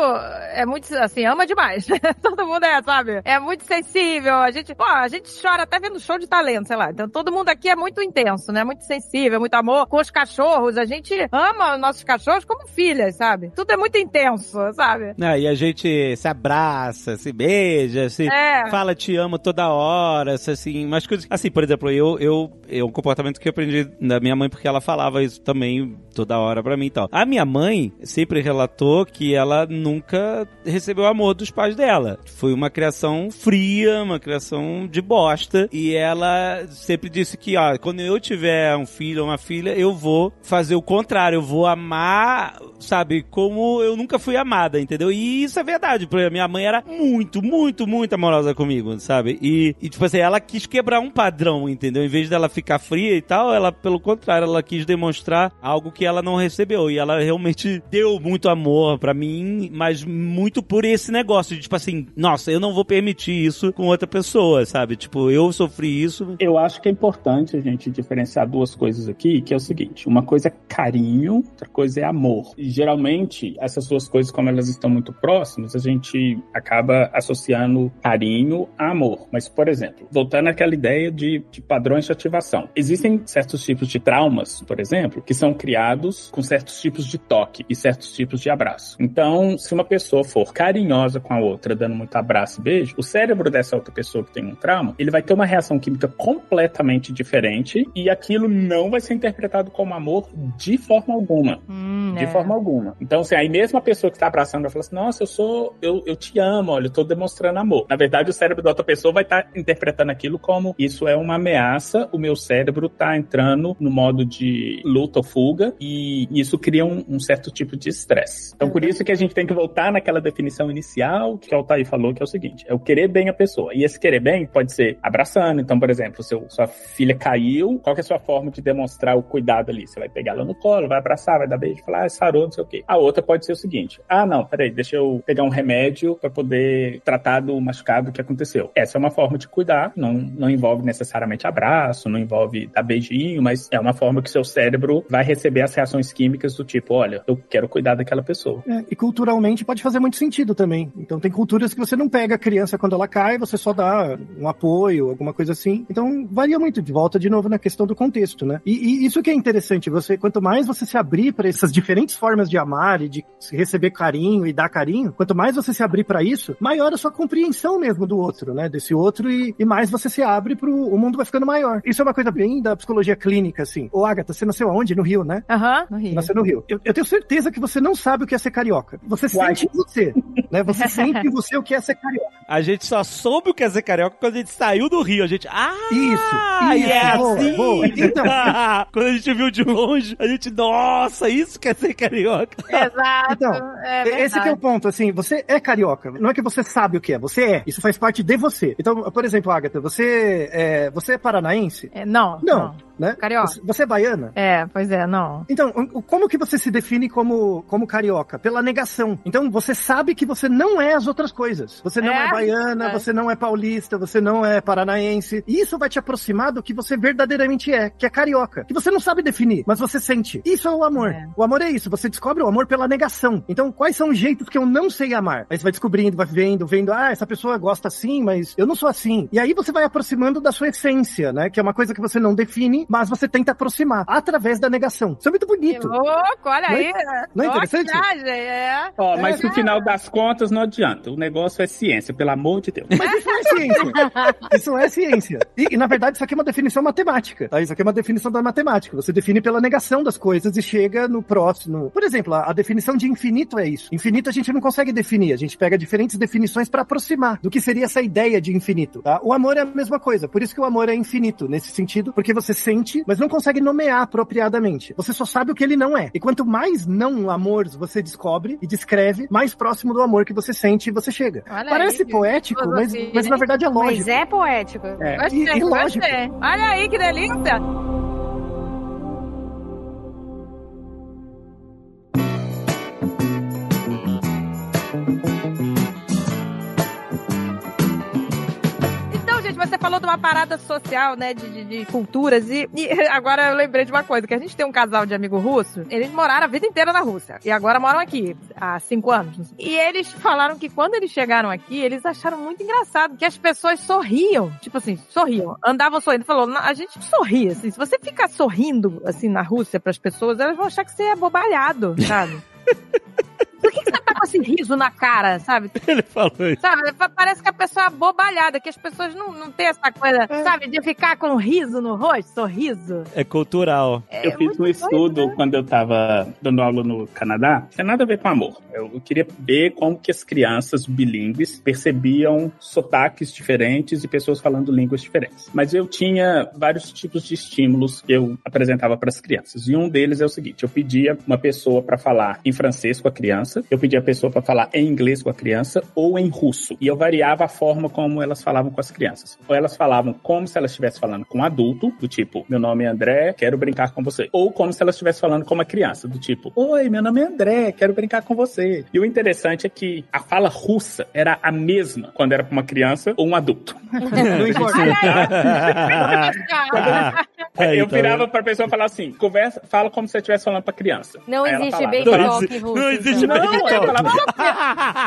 é muito, assim, ama demais. todo mundo é, sabe? É muito sensível. A gente, pô, a gente chora até vendo show de talento, sei lá. Então todo mundo aqui é muito intenso, né? Muito sensível, muito amor. Com os cachorros, a gente ama os nossos cachorros como filhas, sabe? Tudo é muito intenso, sabe? Ah, e a gente se abraça, se beija, se É. fala te amo toda hora, assim, umas coisas. Assim, por exemplo, eu, eu, é um comportamento que eu aprendi da minha mãe porque ela falava isso também toda hora pra mim e tal. A minha mãe sempre relatou que ela nunca recebeu amor dos pais dela. Foi uma criação fria, uma criação de bosta. E ela sempre disse que, ó, quando eu tiver um filho ou uma filha, eu vou fazer o contrário. Eu vou amar, sabe, como eu nunca fui amada, entendeu? E isso é verdade. Porque minha mãe era muito, muito, muito amorosa comigo, sabe? E, e, tipo assim, ela quis quebrar um padrão, entendeu? Em vez dela ficar fria e tal, ela, pelo contrário, ela quis demonstrar algo que ela não recebeu. E ela realmente deu muito amor pra mim, mas muito por esse negócio de, tipo assim, nossa, eu não vou permitir isso com outra pessoa, sabe? Tipo, eu sofri isso. Eu acho que é importante a gente diferenciar duas coisas aqui, que é o seguinte: uma coisa é carinho, outra coisa é amor. E geralmente, essas duas coisas, como elas estão muito próximas, a gente acaba associando carinho a amor. Mas, por exemplo, voltando àquela ideia de, de padrões de ativação. Existem certos tipos de traumas, por exemplo, que são criados com certos tipos de toque e certos tipos de abraço. Então, se uma pessoa for carinhosa com a outra, dando muito abraço e beijo, o cérebro dessa outra pessoa que tem um trauma, ele vai ter uma reação química completamente diferente e aquilo não vai ser interpretado como amor de forma alguma. Hum, De é. forma alguma. Então, assim, aí mesmo a pessoa que tá abraçando vai falar assim: Nossa, eu sou. Eu, eu te amo, olha, eu tô demonstrando amor. Na verdade, o cérebro da outra pessoa vai estar interpretando aquilo como isso é uma ameaça, o meu cérebro tá entrando no modo de luta ou fuga, e isso cria um, um certo tipo de estresse. Então, por isso que a gente tem que voltar naquela definição inicial que o Altair falou, que é o seguinte: é o querer bem a pessoa. E esse querer bem pode ser abraçando. Então, por exemplo, seu, sua filha caiu, qual é a sua forma de demonstrar o cuidado ali? Você vai pegar ela no colo, vai abraçar, vai dar beijo, falar, ah, sarou, não sei o quê. A outra pode ser o seguinte: ah, não, peraí, deixa eu pegar um remédio para poder tratar do machucado que aconteceu. Essa é uma forma de cuidar, não, não envolve necessariamente abraço, não envolve dar beijinho, mas é uma forma que seu cérebro vai receber as reações químicas do tipo, olha, eu quero cuidar daquela pessoa. É, e culturalmente pode fazer muito sentido também. Então tem culturas que você não pega a criança quando ela cai, você só dá um apoio, alguma coisa assim. Então varia muito, de volta de novo na questão do contexto, né? E, e isso que é interessante, você quanto mais você se abrir para essas diferentes formas de amar e de receber carinho e dar carinho, quanto mais você se abrir para isso, maior a sua compreensão mesmo do outro, né? Desse outro e, e mais você se abre pro o mundo vai ficando maior. Isso é uma coisa bem da psicologia clínica, assim. Ô, Agatha, você nasceu aonde? No Rio, né? Aham, no Rio. Nasceu no Rio. Eu, eu tenho certeza que você não sabe o que é ser carioca. Você Uai. sente em você, né? Você sente em você o que é ser carioca. A gente só soube o que é ser carioca quando a gente saiu do Rio. A gente. Ah! Isso, é isso, boa, assim! boa. Então. quando a gente viu de longe, a gente. Nossa, isso quer ser carioca! Exato. Então, é Esse que é o ponto, assim, você é carioca. Não é que você sabe o que é, você é. Isso faz parte de você. Então, por exemplo, Agatha, você é, você é paranaense? É, não, Não, né? Carioca. Você, é baiana? É, pois é, não. Então, como que você se define como, como carioca? Pela negação. Então, você sabe que você não é as outras coisas. Você não é, É? baiana, É. você não é paulista, você não é paranaense. E isso vai te aproximar do que você verdadeiramente é, que é carioca. Que você não sabe definir, mas você sente. Isso é o amor. É. O amor é isso. Você descobre o amor pela negação. Então, quais são os jeitos que eu não sei amar? Aí você vai descobrindo, vai vendo, vendo, ah, essa pessoa gosta assim, mas eu não sou assim. E aí você vai aproximando da sua essência, né? Que é uma coisa que você não define, mas você tenta aproximar através da negação. Isso é muito Que bonito. louco, olha Não é- aí. não é interessante? viagem, é. Ó, mas É. no final das contas não adianta. O negócio é ciência, pelo amor de Deus. Mas isso é ciência. Isso é ciência. E, e, na verdade, isso aqui é uma definição matemática. Tá? Isso aqui é uma definição da matemática. Você define pela negação das coisas e chega no próximo. Por exemplo, a, a definição de infinito é isso. Infinito a gente não consegue definir. A gente pega diferentes definições para aproximar do que seria essa ideia de infinito. Tá? O amor é a mesma coisa. Por isso que o amor é infinito nesse sentido, porque você sente, mas não consegue nomear apropriadamente. Você só sabe o que ele não é. E quanto mais não amor você descobre e descreve, mais próximo do amor que você sente você chega. Olha Parece aí, poético, mas, filosofia, mas na verdade é lógico. Mas é poético. É. Gostei, E- e lógico. Olha aí que delícia. Você falou de uma parada social, né, de, de- de culturas, e, e agora eu lembrei de uma coisa, que a gente tem um casal de amigo russo, eles moraram a vida inteira na Rússia, e agora moram aqui, há cinco anos. E eles falaram que quando eles chegaram aqui, eles acharam muito engraçado que as pessoas sorriam, tipo assim, sorriam, andavam sorrindo. Falou, "Não, a gente sorri, assim, se você ficar sorrindo, assim, na Rússia pras pessoas, elas vão achar que você é bobalhado, sabe? Por que, que você tá com esse riso na cara, sabe? Ele falou isso. Sabe, pa- parece que a pessoa é bobalhada, que as pessoas não, não têm essa coisa, sabe, de ficar com um riso no rosto, sorriso. É cultural. É eu fiz um estudo né? quando eu tava dando aula no Canadá. Não tem nada a ver com amor. Eu, eu queria ver como que as crianças bilíngues percebiam sotaques diferentes e pessoas falando línguas diferentes. Mas eu tinha vários tipos de estímulos que eu apresentava para as crianças. E um deles é o seguinte: eu pedia uma pessoa para falar em francês com a criança, eu pedia a pessoa para falar em inglês com a criança ou em russo. E eu variava a forma como elas falavam com as crianças. Ou elas falavam como se elas estivessem falando com um adulto, do tipo, meu nome é André, quero brincar com você. Ou como se elas estivessem falando com uma criança, do tipo, oi, meu nome é André, quero brincar com você. E o interessante é que a fala russa era a mesma quando era para uma criança ou um adulto. Não importa. Eu tá virava pra pessoa e falar assim, conversa, fala como se você estivesse falando pra criança. Não Aí existe falava, talk existe- russo. não existe então. Não, eu falava,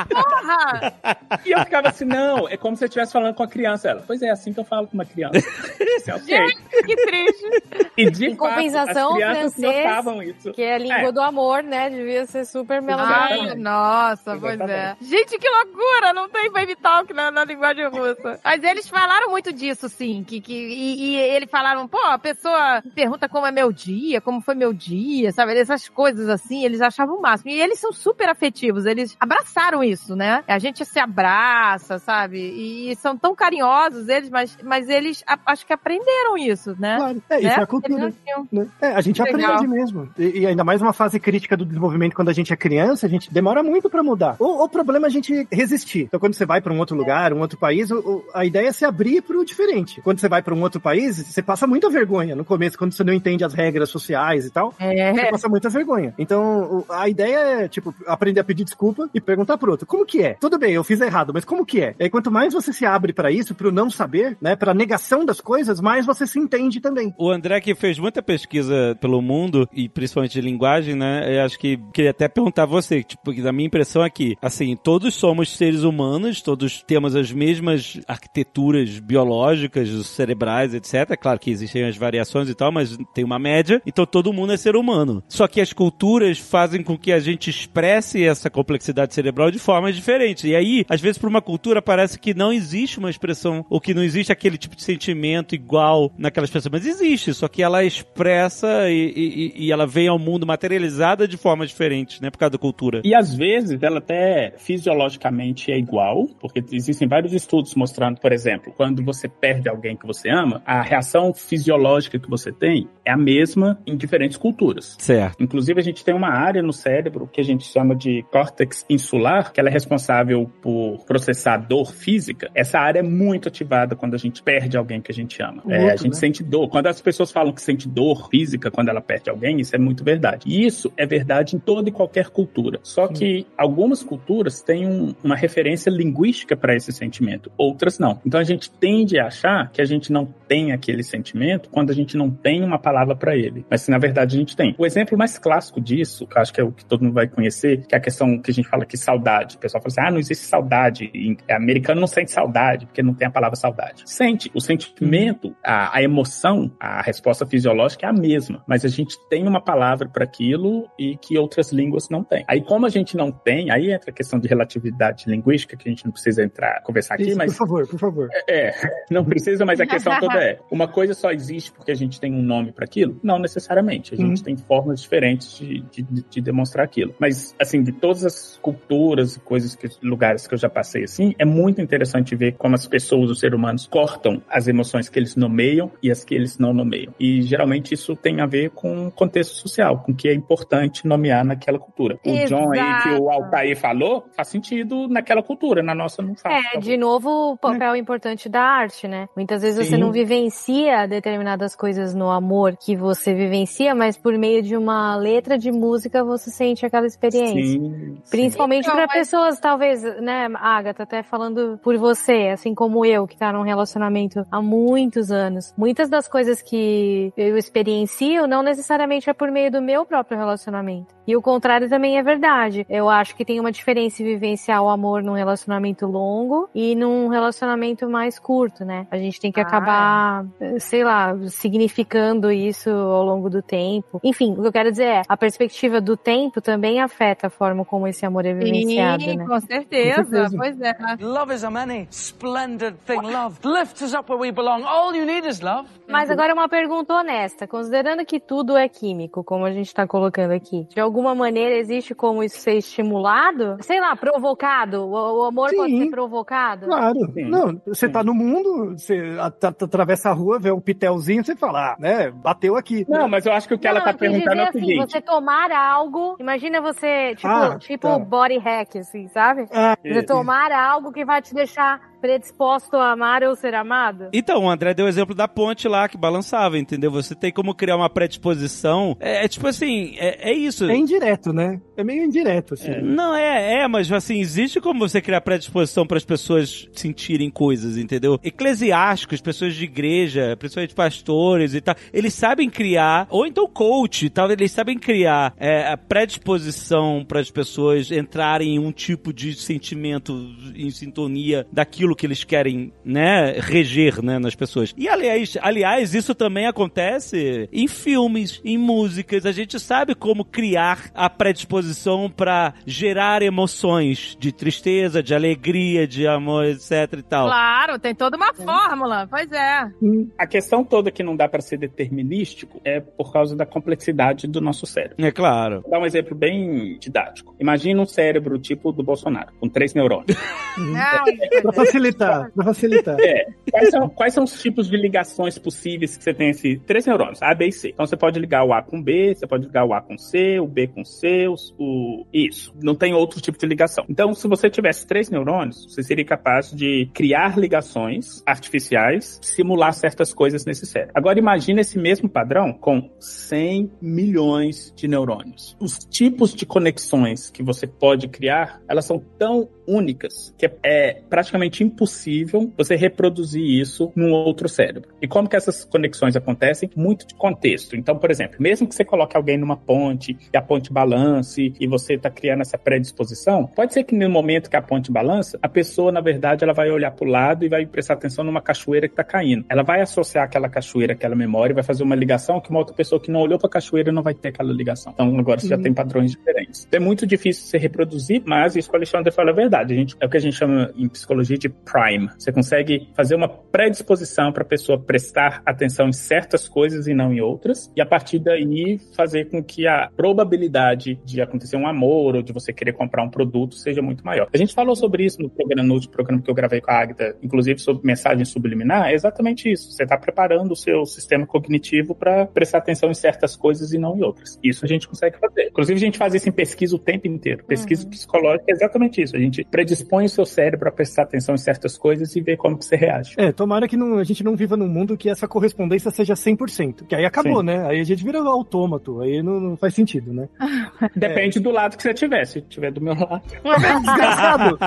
Porra! E eu ficava assim, não, é como se eu estivesse falando com a criança. Ela, pois é, assim que eu falo com uma criança. Disse, ok. que triste. E de Em fato, compensação, as crianças francês, notavam isso. Que é a língua É. do amor, né? Devia ser super Ai, melodramática. nossa, pois é. Exatamente. Gente, que loucura! Não tem baby talk na, na linguagem russa. Mas eles falaram muito disso, sim. Que, que, e, e eles falaram, pô, a pessoa pergunta como é meu dia, como foi meu dia, sabe? Essas coisas assim, eles achavam o máximo. E eles são super afetivos, eles abraçaram isso, né? A gente se abraça, sabe? E são tão carinhosos eles, mas, mas eles a- acho que aprenderam isso, né? Claro. É, isso Né? é a cultura. Né? É, a gente Legal. aprende mesmo. E, e ainda mais uma fase crítica do desenvolvimento quando a gente é criança, a gente demora muito pra mudar. O, o problema é a gente resistir. Então, quando você vai pra um outro lugar, um outro país, o- a ideia é se abrir pro diferente. Quando você vai pra um outro país, você passa muita vergonha no começo, quando você não entende as regras sociais e tal. Você É. passa muita vergonha. Então, a ideia é, tipo, aprender a pedir desculpa e perguntar pro outro, como que é? Tudo bem, eu fiz errado, mas como que é? E aí, quanto mais você se abre pra isso, pro não saber, né, pra negação das coisas, mais você se entende também. O André que fez muita pesquisa pelo mundo, e principalmente de linguagem, né? Eu acho que queria até perguntar a você, tipo, a minha impressão é que, assim, todos somos seres humanos, todos temos as mesmas arquiteturas biológicas, cerebrais, etc. Claro que existem as variações e tal, mas tem uma média, então todo mundo é ser humano. Só que as culturas fazem com que a gente expresse essa complexidade cerebral de formas diferentes. E aí, às vezes, para uma cultura parece que não existe uma expressão, ou que não existe aquele tipo de sentimento igual naquelas pessoas, mas existe, só que ela expressa e, e, e ela vem ao mundo materializada de formas diferentes, né, por causa da cultura. E às vezes ela até fisiologicamente é igual, porque existem vários estudos mostrando, por exemplo, quando você perde alguém que você ama, a reação fisiológica que você tem é a mesma em diferentes culturas. Certo. Inclusive, a gente tem uma área no cérebro que a gente chama de córtex insular, que ela é responsável por processar dor física. Essa área é muito ativada quando a gente perde alguém que a gente ama. Muito, É, a gente né? sente dor. Quando as pessoas falam que sente dor física quando ela perde alguém, isso é muito verdade. E isso é verdade em toda e qualquer cultura. Só que algumas culturas têm um- uma referência linguística para esse sentimento, outras não. Então a gente tende a achar que a gente não tem aquele sentimento quando a gente não tem uma palavra para ele. Mas na verdade a gente tem. O exemplo mais clássico disso, que acho que é o que todo mundo vai conhecer, que é a questão que a gente fala que saudade. O pessoal fala assim: ah, não existe saudade. Em- Americano não sente saudade, porque não tem a palavra saudade. Sente. O sentimento, a, a emoção, a resposta fisiológica é a mesma. Mas a gente tem uma palavra para aquilo e que outras línguas não têm. Aí, como a gente não tem, aí entra a questão de relatividade linguística, que a gente não precisa entrar, conversar aqui, Isso, mas por favor, por favor. é, não precisa, mas a questão toda é: uma coisa só existe porque a gente tem um nome para aquilo? Não necessariamente. A gente Uhum. tem formas diferentes de, de, de demonstrar aquilo. Mas, assim, de todas as culturas e coisas, que, lugares que eu já passei assim, é muito interessante ver como as pessoas, os seres humanos, cortam as emoções que eles nomeiam e as que eles não nomeiam. E geralmente isso tem a ver com o contexto social, com o que é importante nomear naquela cultura. O John aí que o Exato. Altair falou, faz sentido naquela cultura, na nossa não faz. É, de novo, o papel importante da arte, né? Muitas vezes você Sim. não vivencia determinadas coisas no amor que você vivencia, mas por meio de uma letra de música você sente aquela experiência. Sim, sim. Principalmente Então, para mas- pessoas, talvez, né, Agatha, até falando por você, assim como eu, que tá num relacionamento há muitos anos. Muitas das coisas que eu experiencio não necessariamente é por meio do meu próprio relacionamento. E o contrário também é verdade. Eu acho que tem uma diferença em vivenciar o amor num relacionamento longo e num relacionamento mais curto, né? A gente tem que Ah, acabar, eh, sei lá, significando isso ao longo do tempo. Enfim, o que eu quero dizer é, a perspectiva do tempo também afeta a forma como esse amor é vivenciado, Sim, né? com certeza. Pois é. Love is a many splendid thing. Love lifts us up where we belong. All you need is love. Mas agora uma pergunta honesta, considerando que tudo é químico, como a gente tá colocando aqui, de alguma maneira existe como isso ser estimulado? Sei lá, provocado? O, o amor Sim. pode ser provocado? Claro. Sim. Não, você tá no mundo, você at- at- atravessa a rua, vê um pitelzinho, você fala, ah, né, bateu aqui. Não, mas eu acho que o que ela Não, tá eu quis perguntando é o assim, seguinte. você tomar algo, imagina você, tipo, Ah, tipo tá. body hack, assim, sabe? Ah, Você tomar algo que vai te deixar predisposto a amar ou ser amado? Então, o André deu o exemplo da ponte lá que balançava, entendeu? Você tem como criar uma predisposição. É, é tipo assim, é, é isso. É indireto, né? É meio indireto, assim. Não, é, é, mas assim, existe como você criar predisposição para as pessoas sentirem coisas, entendeu? Eclesiásticos, pessoas de igreja, principalmente pastores e tal, eles sabem criar, ou então coach e tal, eles sabem criar é, a predisposição para as pessoas entrarem em um tipo de sentimento em sintonia daquilo que eles querem, né, reger, né, nas pessoas. E aliás, aliás, isso também acontece em filmes, em músicas. A gente sabe como criar a predisposição para gerar emoções de tristeza, de alegria, de amor, etc e tal. Claro, tem toda uma fórmula. Pois é. A questão toda que não dá para ser determinístico é por causa da complexidade do nosso cérebro. É claro. Vou dar um exemplo bem didático. Imagina um cérebro tipo do Bolsonaro, com três neurônios. Não, Pra facilitar pra facilitar. É. Quais são, quais são os tipos de ligações possíveis que você tem esses três neurônios, A, B e C? Então você pode ligar o A com B, você pode ligar o A com C, o B com C, o isso. Não tem outro tipo de ligação. Então, se você tivesse três neurônios, você seria capaz de criar ligações artificiais, simular certas coisas nesse cérebro. Agora imagine esse mesmo padrão com 100 milhões de neurônios. Os tipos de conexões que você pode criar, elas são tão únicas que é, praticamente impossível você reproduzir isso num outro cérebro. E como que essas conexões acontecem? Muito de contexto. Então, por exemplo, mesmo que você coloque alguém numa ponte e a ponte balance e você está criando essa predisposição, pode ser que no momento que a ponte balança, a pessoa, na verdade, ela vai olhar para o lado e vai prestar atenção numa cachoeira que está caindo. Ela vai associar aquela cachoeira, aquela memória, e vai fazer uma ligação que uma outra pessoa que não olhou para a cachoeira não vai ter aquela ligação. Então, agora você já tem padrões diferentes. Então, é muito difícil você reproduzir, mas isso que o Alexandre fala é verdade. A gente, é o que a gente chama em psicologia de prime. Você consegue fazer uma predisposição para a pessoa prestar atenção em certas coisas e não em outras, e a partir daí fazer com que a probabilidade de acontecer um amor ou de você querer comprar um produto seja muito maior. A gente falou sobre isso no programa, no último programa que eu gravei com a Agda, inclusive sobre mensagem subliminar, é exatamente isso. Você está preparando o seu sistema cognitivo para prestar atenção em certas coisas e não em outras. Isso a gente consegue fazer. Inclusive, a gente faz isso em pesquisa o tempo inteiro. Pesquisa psicológica é exatamente isso. A gente predispõe o seu cérebro a prestar atenção em certas coisas e ver como que você reage. É, tomara que não- a gente não viva num mundo que essa correspondência seja 100%. Que aí acabou, Sim. né? Aí a gente vira autômato. Aí não, não faz sentido, né? Depende do lado que você tiver. Se tiver do meu lado. Desgraçado!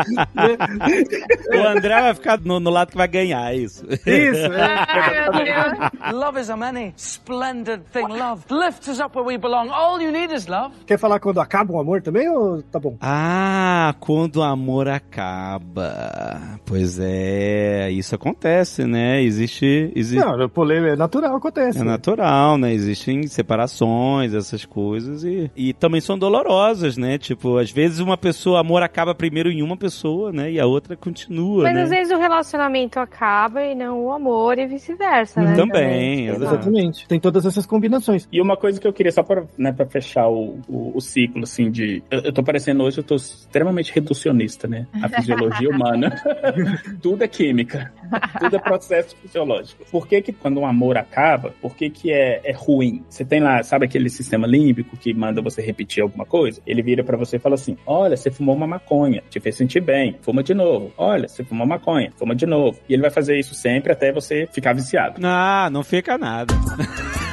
O André vai ficar no, no lado que vai ganhar, é isso. Isso, é. Love is a many splendid thing. Love lifts us up where we belong. All you need is love. Quer falar quando acaba o amor também ou tá bom? Ah, quando o amor acaba. Pois é, isso acontece, né? Existe. existe Não, polêmica é natural, acontece. É natural, né? Existem separações, essas coisas, e, e também são dolorosas, né? Tipo, às vezes uma pessoa, o amor acaba primeiro em uma pessoa, né? E a outra continua, Mas né? às vezes o relacionamento acaba e não o amor e vice-versa, né? Também, Exato. Exatamente. Tem todas essas combinações. E uma coisa que eu queria, só para né, pra fechar o, o, o ciclo, assim, de. Eu, eu tô parecendo hoje, eu tô extremamente reducionista, né? A fisiologia humana. Tudo é química. Tudo é processo fisiológico. Por que, que quando um amor acaba, por que, que é, é ruim? Você tem lá, sabe aquele sistema límbico que manda você repetir alguma coisa? Ele vira pra você e fala assim: Olha, você fumou uma maconha, te fez sentir bem, fuma de novo. Olha, você fumou maconha, fuma de novo. E ele vai fazer isso sempre até você ficar viciado. Ah, não fica nada.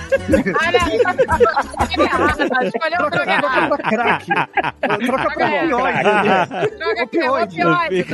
Olha escolheu o droga pra crack. Troca pra opioide. Droga que é Opioide.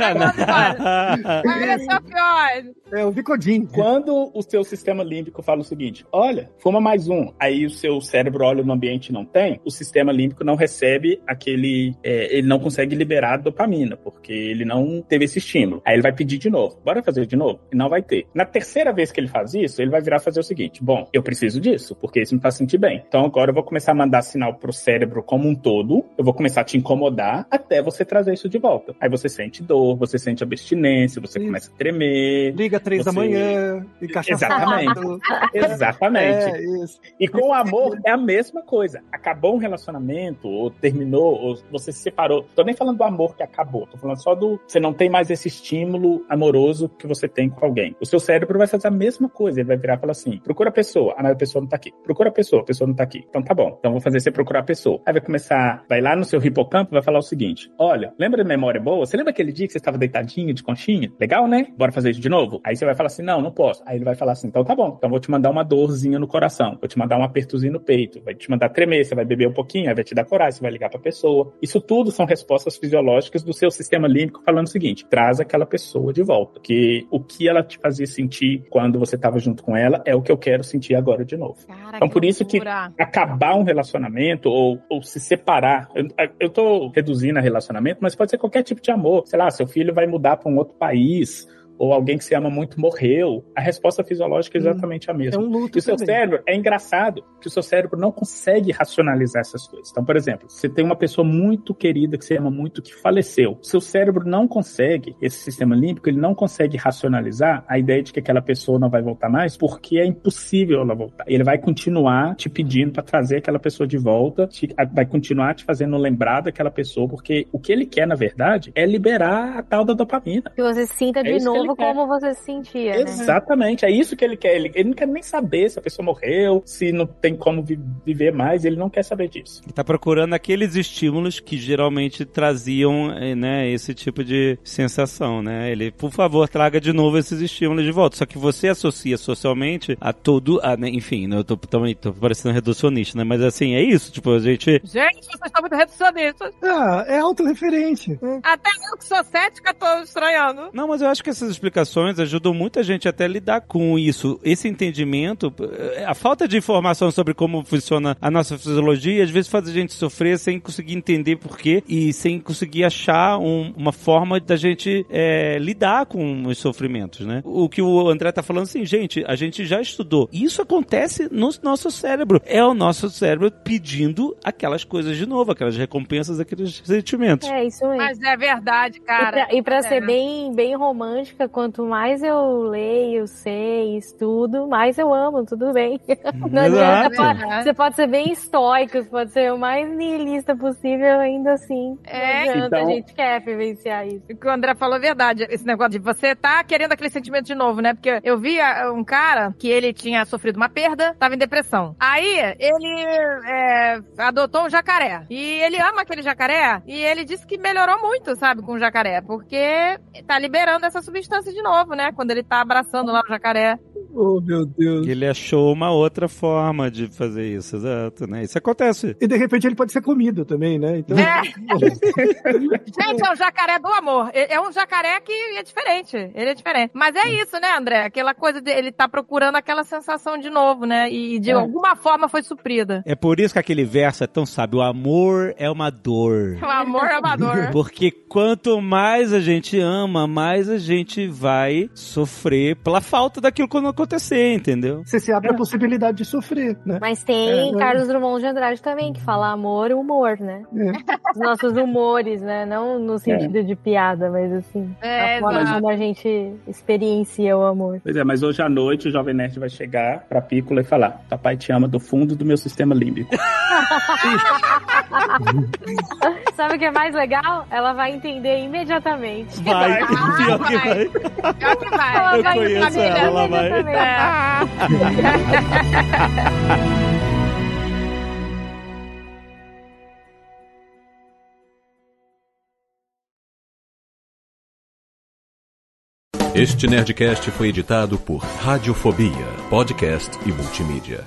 Olha o Vicodin. Quando o seu sistema límbico fala o seguinte: olha, fuma mais um, aí o seu cérebro olha no ambiente não tem, o sistema límbico não recebe aquele. é, ele não consegue liberar dopamina, porque ele não teve esse estímulo. Aí ele vai pedir de novo: bora fazer de novo? E não vai ter. Na terceira vez que ele faz isso, ele vai virar fazer o seguinte: bom, eu preciso disso, porque isso me faz sentir bem. Então agora eu vou começar a mandar sinal pro cérebro como um todo, eu vou começar a te incomodar até você trazer isso de volta. Aí você sente dor, você sente abstinência, você Isso. começa a tremer. Liga três da Você- manhã, e Exatamente. Exatamente. É, isso. E com o amor é a mesma coisa. Acabou um relacionamento, ou terminou, ou você se separou. Tô nem falando do amor que acabou, tô falando só do. Você não tem mais esse estímulo amoroso que você tem com alguém. O seu cérebro vai fazer a mesma coisa. Ele vai virar e falar assim: procura a pessoa. Ah, mas a pessoa não tá aqui. Procura a pessoa, a pessoa não tá aqui. Então tá bom. Então vou fazer você procurar a pessoa. Aí vai começar, vai lá no seu hipocampo, vai falar o seguinte: olha, lembra da memória boa? Você lembra aquele dia que você estava deitadinho de conchinha? Legal, né? Bora fazer isso de novo? Aí você vai falar assim: não, não posso. Aí ele vai falar assim: então tá bom. Então vou te mandar uma dorzinha no coração. Vou te mandar um apertozinho no peito. Vai te mandar tremer. Você vai beber um pouquinho. Aí vai te dar coragem. Você vai ligar pra pessoa. Isso tudo são respostas fisiológicas do seu sistema límbico falando o seguinte: traz aquela pessoa de volta. Que o que ela te fazia sentir quando você estava junto com ela é o que eu quero sentir agora de novo. Cara, Então, por isso que- loucura. Acabar um relacionamento ou, ou se separar. Eu, eu tô reduzindo a relacionamento, mas pode ser qualquer tipo de amor. Sei lá, seu filho vai mudar para um outro país ou alguém que você ama muito morreu, a resposta fisiológica é exatamente a mesma. É um luto E o seu também. cérebro é engraçado que o seu cérebro não consegue racionalizar essas coisas. Então, por exemplo, você tem uma pessoa muito querida que você ama muito que faleceu. Seu cérebro não consegue, esse sistema límbico, ele não consegue racionalizar a ideia de que aquela pessoa não vai voltar mais, porque é impossível ela voltar. Ele vai continuar te pedindo para trazer aquela pessoa de volta, te- vai continuar te fazendo lembrar daquela pessoa, porque o que ele quer, na verdade, é liberar a tal da dopamina. Que você se sinta É de ele novo quer. como você se sentia, né? Exatamente, é isso que ele quer. Ele, ele não quer nem saber se a pessoa morreu, se não tem como vi- viver mais, ele não quer saber disso. Ele tá procurando aqueles estímulos que geralmente traziam, eh, né, esse tipo de sensação, né? Ele, por favor, traga de novo esses estímulos de volta. Só que você associa socialmente a todo, a, né, enfim, né, eu tô também tô parecendo reducionista, né? Mas assim, é isso, tipo, a gente Gente, vocês estão muito reducionistas. Ah, é autorreferente. Até eu que sou cética tô estranhando. Não, mas eu acho que essas explicações ajudam muita gente até a lidar com isso. Esse entendimento, eh, a falta de informação sobre como funciona a nossa fisiologia, às vezes faz a gente sofrer sem conseguir entender por quê e sem conseguir achar um- uma forma da gente eh, lidar com os sofrimentos, né? O que o André tá falando assim, gente, a gente já estudou. Isso acontece no nosso cérebro. É o nosso cérebro pedindo aquelas coisas de novo, aquelas recompensas, aqueles sentimentos. É, isso mesmo. Mas é verdade, E cara. pra, e pra É. ser bem, bem romântica, quanto mais eu leio, sei, estudo, mais eu amo, tudo bem. Não adianta, Exato. pode- você pode ser bem estoico, você pode ser o mais nihilista possível, ainda assim. É, não adianta, então- a gente quer vivenciar isso. O que o André falou é verdade. Esse negócio de você tá querendo aquele sentimento de novo, né? Porque eu vi ah, um cara que ele tinha sofrido uma perda, tava em depressão. Aí ele é, adotou um jacaré. E ele ama aquele jacaré. E ele disse que melhorou muito, sabe, com o jacaré. Porque tá liberando essa substância de novo, né? Quando ele tá abraçando lá o jacaré. Oh, meu Deus. Ele achou uma outra forma de fazer isso, exato, né? Isso acontece. E de repente ele pode ser comido também, né? Então, É. Gente, é o jacaré do amor. É é um jacaré que é diferente. Ele é diferente. Mas é isso, né, André? Aquela coisa de ele tá procurando aquela sensação de novo, né? E de É. alguma forma foi suprida. É por isso que aquele verso é tão sábio. O amor é uma dor. O amor é uma dor. Porque quanto mais a gente ama, mais a gente vai sofrer pela falta daquilo que não acontecer, entendeu? você se abre a possibilidade de sofrer, né? Mas tem É. Carlos Drummond de Andrade também, que fala amor e humor, né? É. Os nossos humores, né? Não no sentido de piada, mas assim, É, a forma como a gente experiencia o amor. Pois é, mas hoje à noite o Jovem Nerd vai chegar pra Pícola e falar: Papai te ama do fundo do meu sistema límbico. Sabe o que é mais legal? Ela vai entender imediatamente. Vai, Ah, pior que vai. vai. Pior que vai. Ela Eu vai conheço ela, ela vai. Este Nerdcast foi editado por Radiofobia, podcast e multimídia.